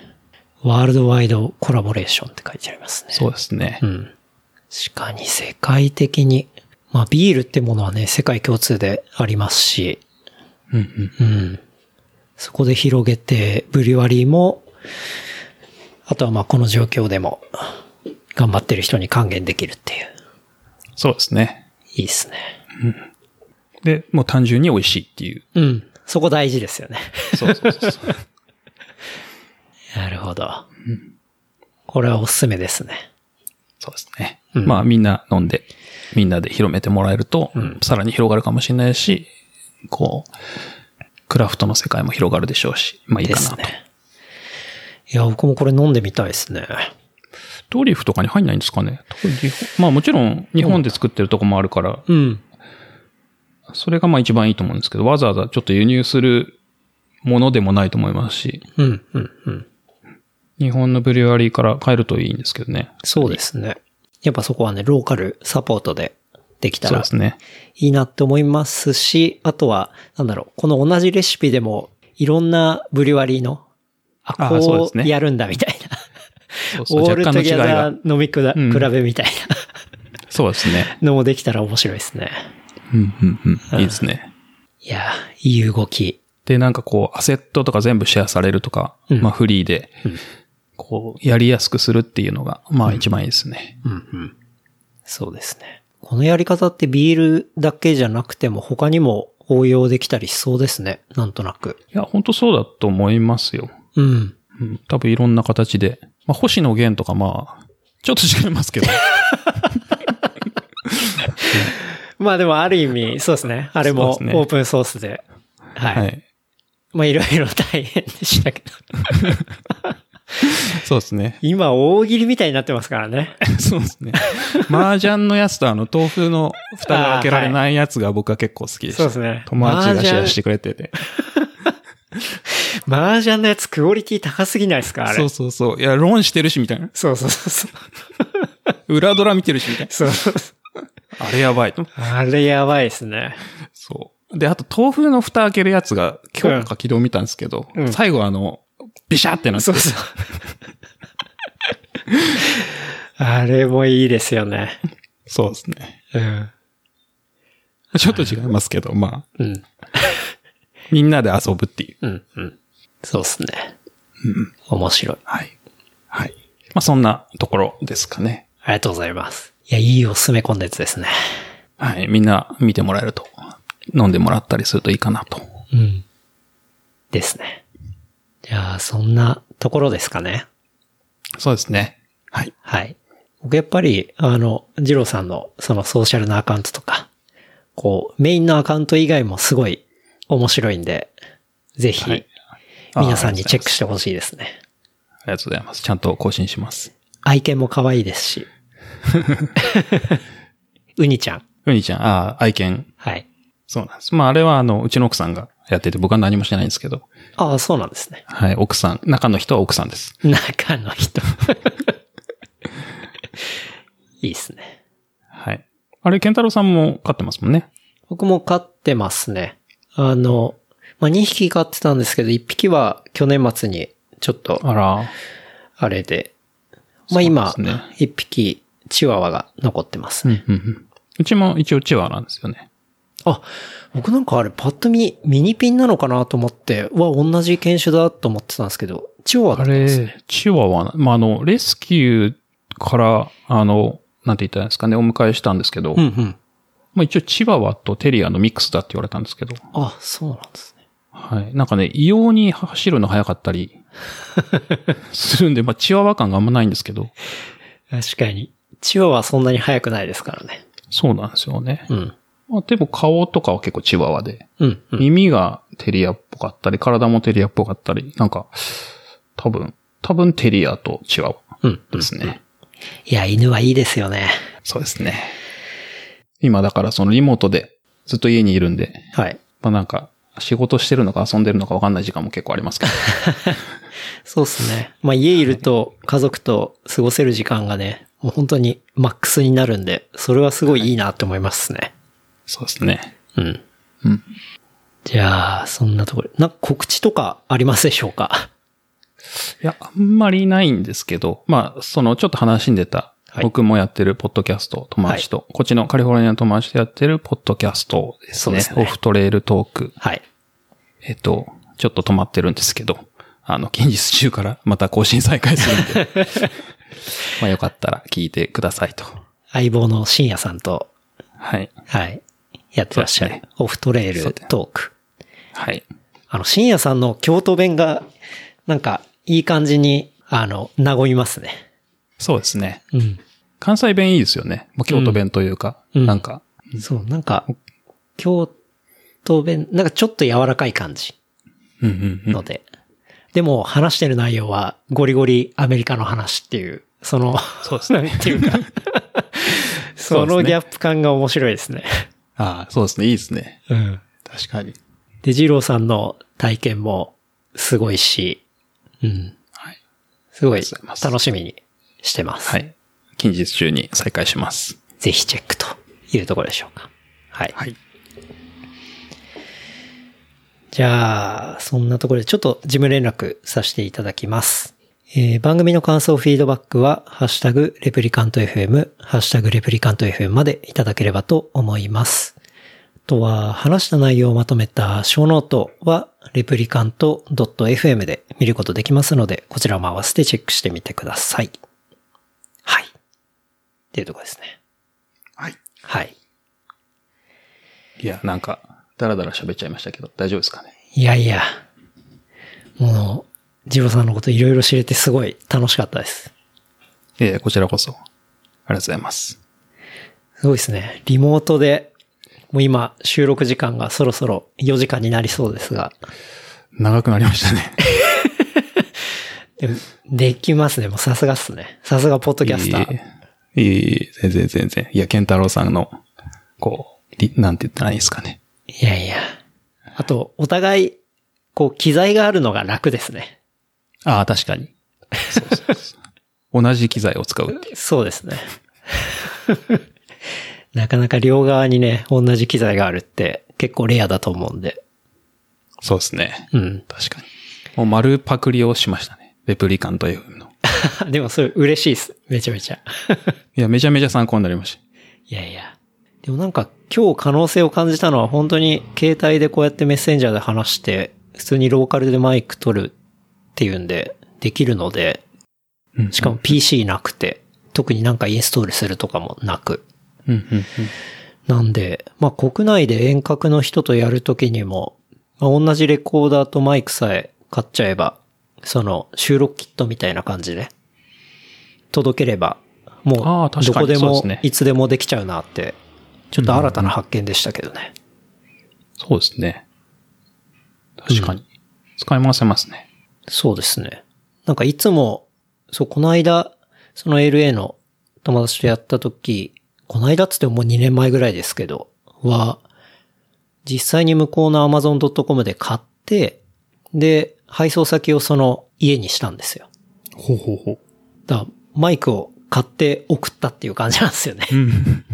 worldwide collaboration って書いてありますね。そうですねう。ん。確かに世界的に、まあビールってものはね、世界共通でありますし、うんうんうん。そこで広げて、ブリュワリーも、あとはまあこの状況でも、頑張ってる人に還元できるっていう。そうですね。いいですね。で、もう単純に美味しいっていう。うん。そこ大事ですよね。そうそうそうそう。なるほど。これはおすすめですね。そうですね。うんまあみんな飲んで、みんなで広めてもらえると、さらに広がるかもしれないし、こう、クラフトの世界も広がるでしょうし、まあいいでかなと。すね。いや、僕もこれ飲んでみたいですね。トリュフとかに入んないんですかね多分日本まあもちろん日本で作ってるとこもあるから、うん。それがまあ一番いいと思うんですけど、わざわざちょっと輸入するものでもないと思いますし、うん、うん、うん。日本のブリュワリーから買えるといいんですけどね。そうですね。やっぱそこはね、ローカルサポートでできたらそうですね。いいなって思いますし、あとは、なんだろう、この同じレシピでも、いろんなブリュワリーの、あ、こすねうやるんだみたいな。そうそうオールトギャザが。ー飲みくだ、うん比べみたいそうですね。なのもできたら面白いですね。うん、うん、うん。いいですね。いやー、いい動き。で、なんかこう、アセットとか全部シェアされるとか、うんまあフリーで、こう、やりやすくするっていうのが、まあ一番いいですね。うんうん。そうですね。このやり方ってビールだけじゃなくても他にも応用できたりしそうですね。なんとなく。いや、本当そうだと思いますよ。うん。うん、多分いろんな形で。まあ星野源とかまあ、ちょっと違いますけど。まあでもある意味、そうですね。あれもオープンソースで。はい。はい。まあいろいろ大変でしたけど。そうですね。今大喜利みたいになってますからね。そうですね。麻雀のやつとあの、豆腐の蓋が開けられないやつが僕は結構好きでした。そうですね。友達がシェアしてくれてて。麻雀 のやつクオリティ高すぎないですかあれ。そうそうそう。いや、論してるし、みたいな。そうそうそうそう。裏ドラ見てるし、みたいそう。な。あれやばい。あれやばいですね。そう。で、あと、豆腐の蓋開けるやつが、今日か昨日見たんですけど、うん最後あの、ビシャってなってそうそう。あれもいいですよね。そうですね。うん。ちょっと違いますけど、まあ、うん。みんなで遊ぶっていう。うん。うん。そうですね。面白い。はい。はい。まあ、そんなところですかね。ありがとうございます。いや、いいおすすめコンテンツですね。はい。みんな見てもらえると、飲んでもらったりするといいかなと。うん。ですね。じゃあ、そんなところですかね。そうですね。はい。はい。僕やっぱり、あの、ジローさんのそのソーシャルなアカウントとか、こう、メインのアカウント以外もすごい面白いんで、ぜひ、はい皆さんにチェックししてほしいですね。ありがとうございます。ちゃんと更新します。愛犬も可愛いですし。ウニちゃん。うにちゃん、ああ、愛犬。はい。そうなんです。まあ、あれはあの、うちの奥さんがやってて、僕は何もしてないんですけど、ああ、そうなんですね。はい、奥さん、中の人は奥さんです。中の人。いいですね。はい。あれ、ケンタロウさんも飼ってますもんね。僕も飼ってますね。あの、まあ、2匹飼ってたんですけど、1匹は去年末にちょっと、あら。あれで、まあ、今、そうですね1匹チワワが残ってますね。うん、うん、うん。うちも一応チワワなんですよね。あ、僕なんかあれパッと見ミニピンなのかなと思って、うわ、同じ犬種だと思ってたんですけど、チワワですね。れ、チワワな、まあ、あの、レスキューから、あの、なんて言ったらいいんですかね、お迎えしたんですけど、うんうん。まあ一応チワワとテリアのミックスだって言われたんですけど、あ、そうなんですね。はい。なんかね、異様に走るの速かったり、するんで、まあチワワ感があんまないんですけど、確かに。チワワはそんなに速くないですからね。そうなんですよね。うん。まあでも顔とかは結構チワワで、うん、うん。耳がテリアっぽかったり、体もテリアっぽかったり、なんか、多分、多分テリアとチワワうん。ですね。いや、犬はいいですよね。そうですね。今だからそのリモートでずっと家にいるんで、はい。まあなんか、仕事してるのか遊んでるのかわかんない時間も結構ありますけど。そうですね。まあ家いると家族と過ごせる時間がね、もう本当にマックスになるんで、それはすごいいいなって思いますね。そうですね。うん。うん。じゃあ、そんなところで。なんか告知とかありますでしょうか？いや、あんまりないんですけど、まあ、その、ちょっと話に出た、はい僕もやってるポッドキャスト、友達と、こっちのカリフォルニアの友達とやってるポッドキャストですね。ですねオフトレイルトーク。はい。えっと、ちょっと止まってるんですけど、あの、近日中からまた更新再開するんで、まあよかったら聞いてくださいと。相棒の深夜さんと、はい。はい。やってらっしゃるねオフトレイルトーク。はい。あの、深夜さんの京都弁が、なんか、いい感じに、あの、和みますね。そうですね。うん。関西弁いいですよね。まあ、京都弁というか、うんなんか、そう、なんか、京都弁、なんかちょっと柔らかい感じうんうんうん。ので。でも、話してる内容は、ゴリゴリアメリカの話っていう、その、そうですね。なんていうか、そのギャップ感が面白いですね。ああ、そうですね。いいですね。うん。確かに。で、ジローさんの体験もすごいし、うん。はい。すごい楽しみにしてます。はい。近日中に再開します。ぜひチェックというところでしょうか。はい。はい。じゃあ、そんなところでちょっと事務連絡させていただきます。えー番組の感想、フィードバックは、ハッシュタグ、レプリカント FM、ハッシュタグ、レプリカント FM までいただければと思います。あとは、話した内容をまとめたショーノートは、レプリカント .fm で見ることできますので、こちらも合わせてチェックしてみてください。はい。っていうところですね。はい。はい。いや、なんか、だらだら喋っちゃいましたけど、大丈夫ですかね？いやいや、もう、ジローさんのこといろいろ知れてすごい楽しかったです。ええこちらこそ。ありがとうございます。すごいですね。リモートで、もう今収録時間がそろそろ4時間になりそうですが、長くなりましたね。でもできますね。もうさすがっすね。さすがポッドキャスター。いえいえいえ全然全然。いや、ケンタロウさんの、こう、りなんて言ったらいいですかね。いやいや。あと、お互い、こう、機材があるのが楽ですね。ああ、確かに。そうそうそう同じ機材を使うっていう。そうですね。なかなか両側にね、同じ機材があるって結構レアだと思うんで。そうですね。うん。確かに。もう丸パクリをしましたね。レプリカント FM の。でもそれ嬉しいっす。めちゃめちゃ。いや、めちゃめちゃ参考になりました。いやいや。でもなんか今日可能性を感じたのは本当に携帯でこうやってメッセンジャーで話して、普通にローカルでマイク取るっていうんでできるので、うんしかも PC なくて、特になんかインストールするとかもなく。なんで、まあ国内で遠隔の人とやるときにも、まあ、同じレコーダーとマイクさえ買っちゃえば、その収録キットみたいな感じで、届ければ、もうどこでもいつでもできちゃうなって、ちょっと新たな発見でしたけどね。そうですね。確かに。使い回せますね。そうですね。なんかいつも、そう、この間、その LA の友達とやった時、この間っつってももう2年前ぐらいですけど、は、実際に向こうの Amazon.com で買って、で、配送先をその家にしたんですよ。ほうほうほう。だマイクを買って送ったっていう感じなんですよね。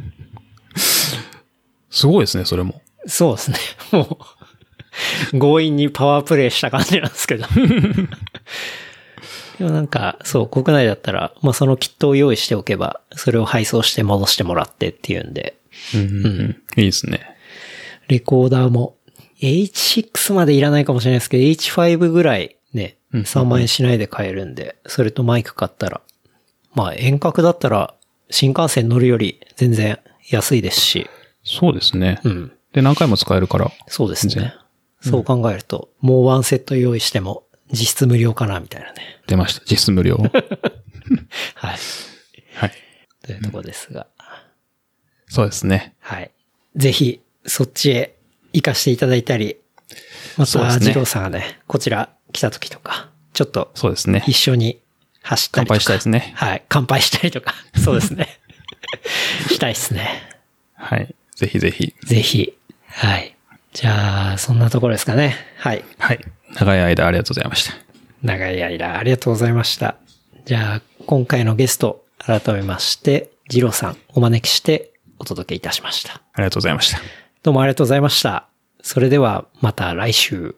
すごいですね、それも。そうですね。もう、強引にパワープレイした感じなんですけど。でもなんか、そう、国内だったら、まあそのキットを用意しておけば、それを配送して戻してもらってっていうんで、うんうんうん。いいですね。レコーダーも、H6 までいらないかもしれないですけど、H5 ぐらいね、うん3万円しないで買えるんで、それとマイク買ったら、まあ遠隔だったら、新幹線乗るより全然安いですし、そうですね。うん。で、何回も使えるから。そうです全ね。そう考えると、もうワンセット用意しても実質無料かなみたいなね。出ました。実質無料。はい。はい。というところですが。そうですね。はい。ぜひ、そっちへ行かしていただいたり、また、二郎さんがね、こちら来た時とか、ちょっとそうですね。一緒に走ったりとか。乾杯したいですねはい。乾杯したりとか。そうですね。したいですね。はい。ぜひぜひ。ぜひ。はい。じゃあ、そんなところですかね。はい。はい。長い間ありがとうございました。長い間ありがとうございました。じゃあ、今回のゲスト、改めまして、ジローさんお招きしてお届けいたしました。ありがとうございました。どうもありがとうございました。それではまた来週。